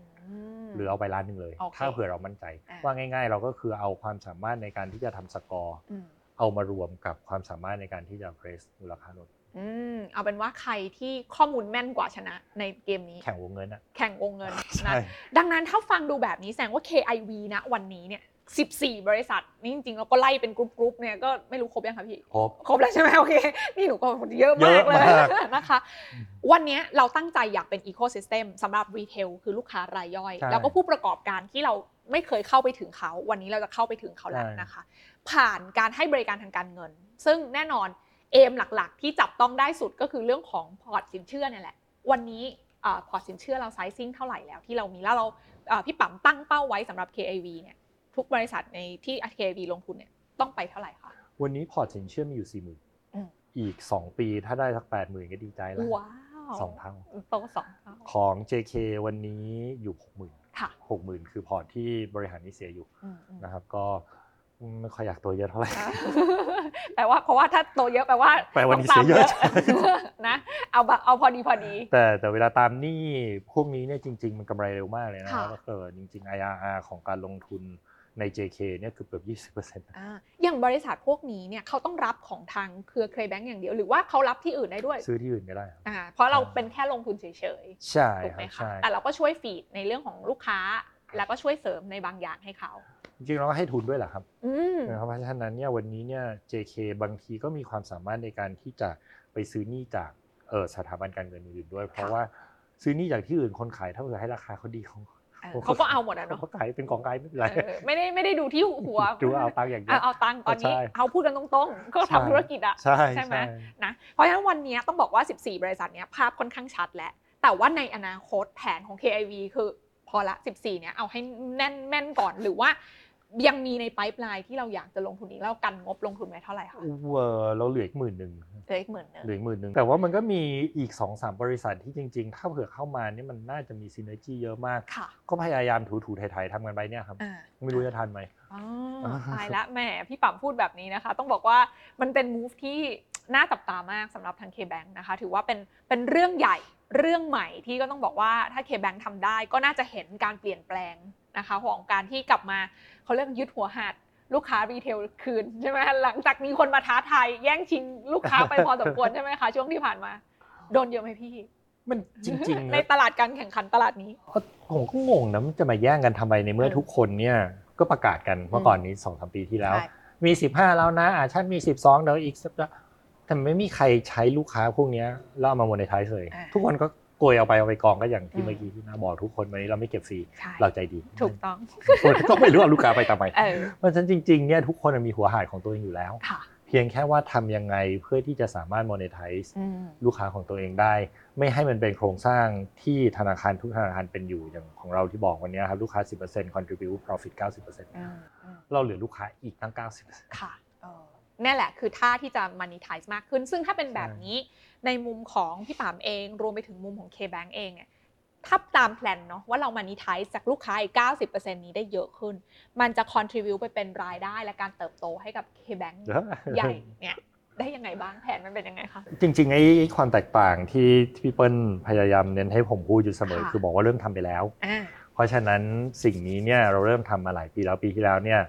มหรือเอาไปล้านหนึ่งเลยโอเคถ้าเผื่อเรามั่นใจอะว่าง่าย ๆ เราก็คือเอาความสามารถในการที่จะทำสกอร์อืมเอามารวมกับความสามารถในการที่จะ appraise มูลค่ารถอืมเอาเป็นว่าใครที่ข้อมูลแม่นกว่าชนะในเกมนี้ แข่งวงเงินอะแข่งวงเงินใช่นะดังนั้นถ้าฟังดูแบบนี้แสดงว่า KIV นะวันนี้เนี่ย 14 บริษัทนี่จริงๆเราก็ไล่เป็นกรุ๊ปๆเนี่ยก็ไม่รู้ครบยังคะพี่ครบครบแล้วใช่ไหมโอเคนี่หนูก็เยอะมากเลยเยอะมากนะคะ วันนี้เราตั้งใจอยากเป็นอีโค y ิสเต็มสำหรับรีเทลคือลูกค้ารายย่อยใช่แล้วก็ผู้ประกอบการที่เราไม่เคยเข้าไปถึงเขา วันนี้เราจะเข้าไปถึงเขาแล้วใช่นะคะ ผ่านการให้บริการทางการเงิน ซึ่งแน่นอนเอมหลักๆ ที่จับต้องได้สุดก็คือเรื่องของพอร์ตสินเชื่อเนี่ยแหละ วันนี้พอร์ตสินเชื่อเรา sizing เท่าไหร่แล้วที่เรามีแล้วเราเอ่อพี่ปั๊มตั้งเป้าไว้สำหรับ KIV เนี่ย ทุกบริษัทในที่ KIV ลงทุนเนี่ยต้องไปเท่าไหร่คะวันนี้พอร์ตสินเชื่อมีอยู่สี่หมื่นอืมอีกสองปีถ้าได้สักแปดหมื่นก็ดีใจแล้วว้าวสองเท่าโตสองเท่าของ JK วันนี้อยู่หกหมื่นค่ะหกหมื่นคือพอร์ตที่บริหารหนี้เสียอยู่อืมอืมนะครับ ก็ไม่ค่อยอยากตัวเยอะเท่าไหร่อ่าแปลว่าเพราะว่าถ้าโตเยอะแปลว่าแปลว่าต้งนี่เสียเยอะตามนะเอาแบบเอาพอดีพอดี แต่แต่เวลาตามหนี้พวกนี้เนี่ยจริง ๆ มันกำไรเร็วมากเลยนะค่ะก็คือจริง ๆ IRR ของการลงทุน ใน JK เนี่ยคือเกือบ 20%อ่าอย่างบริษัทพวกนี้เนี่ยเขาต้องรับของทางเครือเครแบงก์อย่างเดียว หรือว่าเขารับที่อื่นได้ด้วย ซื้อที่อื่นก็ได้ครับอ่าเพราะเราอ่าเป็นแค่ลงทุนเฉยใช่ๆถูกคไหมรับคะใช่แต่เราก็ช่วยฟีดในเรื่องของลูกค้า แล้วก็ช่วยเสริมในบางอย่างให้เขา จริงๆเราก็ให้ทุนด้วยแหละครับอืมนะครับเพราะฉะนั้นเนี่ยวันนี้เนี่ย JK บางทีก็มีความสามารถในการที่จะไปซื้อหนี้จากเออสถาบันการเงินอื่นๆด้วย เพราะว่าซื้อหนี้จากที่อื่นคนขายถ้าเผื่อให้ราคาเขาดีเขา เออเขาก็เอาหมดอะเนาะเขาขายเป็นของขายไม่เป็นไรเออไม่ได้ไม่ได้ดูที่หัวดูเอาตังค์อย่างเดียเอาวเอาตังค์ตอนนี้ใช่เอาพูดกันตรงๆ ก็ใช่ทำธุรกิจอะใช่ใช่ไหมใช่นะเพราะฉะนั้นวันนี้ต้องบอกว่า 14 บริษัทเนี้ยภาพค่อนข้างชัดแล้ว แต่ว่าในอนาคตแผนของ KIV คือพอละ 14 เนี้ยเอาให้แน่นแม่นก่อนหรือว่า ยังมีในไ i ป์ไลน์ที่เราอยากจะลงทุนอีกแล้วกันงบลงทุนไว้เท่าไหร่คะเวอร์เราเหลืออีกหมื่นหนึ่งเหลืออีกหมื่นหนึงเหลืออีกหมื่นหนึ่งแต่ว่ามันก็มีอีก2อสามบริษัทที่จริงๆ ถ้าเผื่อเข้ามาเนี่ยมันน่าจะมีซีเนจีเยอะมากค่ะก็พยายามถูๆไถ่ๆทำกันไปเนี่ยครับอ่าไม่รู้จะทันไหมอ๋อตายละแหมพี่ปั๊มพูดแบบนี้นะคะ ต้องบอกว่ามันเป็น move ที่น่าจับตามากสำหรับทาง K-Bank นะคะ ถือว่าเป็นเป็นเรื่องใหญ่ เรื่องใหม่ที่ก็ต้องบอกว่าถ้า K-Bank ทำได้ก็น่าจะเห็นการเปลี่ยนแปลงนะคะของการที่กลับมาเขาเรียกยึดหัวหาดลูกค้ารีเทลคืนใช่ไหมหลังจากมีคนมาท้าทายแย่งชิงลูกค้าไปพอสมควรใช่ไหมคะช่วงที่ผ่านมา โดนเยอะไหมพี่ มันจริงๆในนะตลาดการแข่งขันตลาดนี้ผมก็งงนะมันจะมาแย่งกันทำไมในเมื่อเออทุกคนเนี่ยก็ประกาศกันเมื่อก่อนนี้สองสามปีที่แล้วใช่มี 15 แล้วนะอ่าฉันมี 12เดี๋ยวอีกสัก แต่ไม่มีใครใช้ลูกค้าพวกเนี้ยแล้วเอามาโมเนทายเลยอ่าทุกคนก็โกยเอาไปเอาไปกองก็อย่างอืที่มเมื่อกี้ที่น้าบอกทุกคนวันนี้เราไม่เก็บฟรีใช่เราใจดี ถูกต้องคนก็ไม่รู้เอาลูกค้าไปทำไมเออเพราะฉะนั้นจริงๆเนี่ยทุกคนมีหัวหายของตัวเองอยู่แล้วค่ะเพีพียงแค่ว่าทำยังไงเพื่อที่จะสามารถ monetize อืมลูกค้าของตัวเองได้ ไม่ให้มันเป็นโครงสร้างที่ธนาคารทุกธนาคารเป็นอยู่อย่างของเราที่บอกวันนี้ครับลูกค้า 10% contribute profit 90%อืมอืมเราเหลือลูกค้าอีกตั้ง 90%ค่ะเออ นี่นแหละคือท่าที่จะ monetize มากขึ้น ซึ่งถ้าเป็นแบบนี้ในมุมของพี่ปามเอง รวมไปถึงมุมของ K-Bank เองเนี่ยถ้าตามแพลนเนาะว่าเรา monetize จากลูกค้าอีก 90%นี้ได้เยอะขึ้น มันจะ contribute ไปเป็นรายได้และการเติบโตให้กับ K-Bank ใหญ่เนี่ยได้ยังไงบ้างแผนมันเป็นยังไงคะจริงๆไอ้ไอ้ความแตกต่างที่ที่พี่เปิ้ลพยายามเน้นให้ผมพูดอยู่เสมอค่ะคือบอกว่าเริ่มทำไปแล้วอ่าเพราะฉะนั้นสิ่งนี้เนี่ยเราเริ่มทำมาหลายปีแล้วปีที่แล้วเนี่ย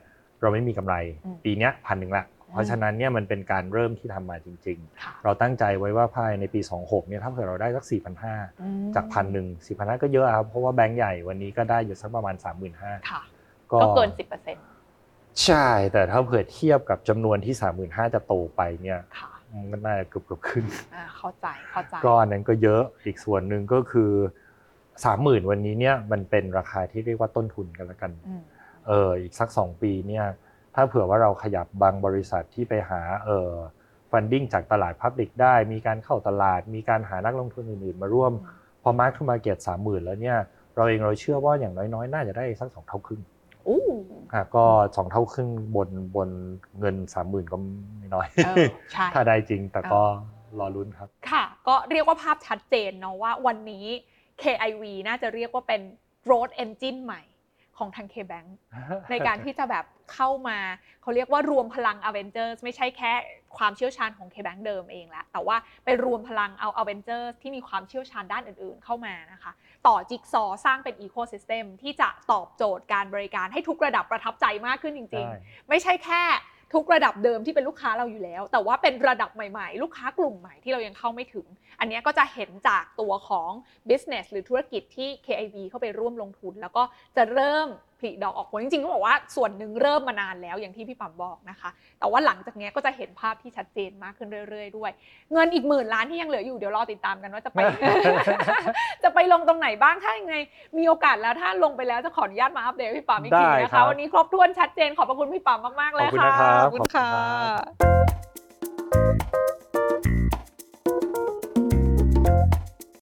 เราไม่มีกำไรอืมปีเนี้ยพันหนึ่งละ เพราะฉะนั้นเนี่ยมันเป็นการเริ่มที่ทำมาจริงค่ะๆเราตั้งใจไว้ว่าภายในปี 26เนี่ยถ้าเผื่อเราได้สัก 4 5 0 0อืมจากพันหนึ่งสี่พันห้าก็เยอะครับเพราะว่าแบงก์ใหญ่วันนี้ก็ได้อยู่สักประมาณ 3 5 0 0 0ค่ะก็ก็เกิน 10%ใช่ แต่ถ้าเผื่อเทียบกับจำนวนที่ 3 5 0 0 0จะโตไปเนี่ยค่ะมันก็น่าจะเกือบเกือบๆขึ้นอ่าเข้าใจเข้าใจก็อันนั้นก็เยอะอีกส่วนหนึ่งก็คือ30,000วันนี้เนี่ยมันเป็นราคาที่เรียกว่าต้นทุนกันละกันอืมเอออีกสัก2ปีเนี่ย ถ้าเผื่อว่าเราขยับบางบริษัทที่ไปหาเออ funding จากตลาด public ได้ มีการเข้าตลาด มีการหานักลงทุนอื่นๆ มาร่วม พอ mark to market สามหมื่นแล้วเนี่ยเราเองเราเชื่อว่าอย่างน้อยๆ น่าจะได้สักสองเท่าครึ่งอู้อะก็สองเท่าครึ่งบนบนเงินสามหมื่นก็ไม่น้อยเออใช่ถ้าได้จริงแต่ก็รอลุ้นครับ ค่ะ ก็เรียกว่าภาพชัดเจนเนาะว่าวันนี้ KIV น่าจะเรียกว่าเป็น growth engine ใหม่ ของทาง KBank ในการที่จะแบบเข้ามาเขาเรียกว่ารวมพลัง Avengers ไม่ใช่แค่ความเชี่ยวชาญของ KBank เดิมเองแล้วแต่ว่าไปรวมพลังเอา Avengers ที่มีความเชี่ยวชาญด้านอื่นๆเข้ามานะคะ ต่อจิ๊กซอว์สร้างเป็น Ecosystem ที่จะตอบโจทย์การบริการให้ทุกระดับประทับใจมากขึ้นจริงใช่ๆไม่ใช่แค่ ทุกระดับเดิมที่เป็นลูกค้าเราอยู่แล้ว แต่ว่าเป็นระดับใหม่ๆ ลูกค้ากลุ่มใหม่ที่เรายังเข้าไม่ถึง อันนี้ก็จะเห็นจากตัวของ business หรือธุรกิจที่ KIV เข้าไปร่วมลงทุน แล้วก็จะเริ่ม ลิดอกออกผลจริงๆก็บอกว่าส่วนหนึ่งเริ่มมานานแล้วอย่างที่พี่ปั๊มบอกนะคะ แต่ว่าหลังจากเนี้ยก็จะเห็นภาพที่ชัดเจนมากขึ้นเรื่อย ๆ ด้วย เงินอีกหมื่นล้านที่ยังเหลืออยู่เดี๋ยวรอติดตามกันว่าจะไป จะไปลงตรงไหนบ้างถ้ายังไงมีโอกาสแล้วถ้าลงไปแล้วจะขออนุญาตมาอัปเดตให้พี่ปั๊มอีกทีได้นะครัคะบวันนี้ครบถ้วนชัดเจนขอบพระคุณพี่ปั๊มมากๆเลยขอบคุณค่ะนะครับขอบคุณขอบคุณค่ะครับ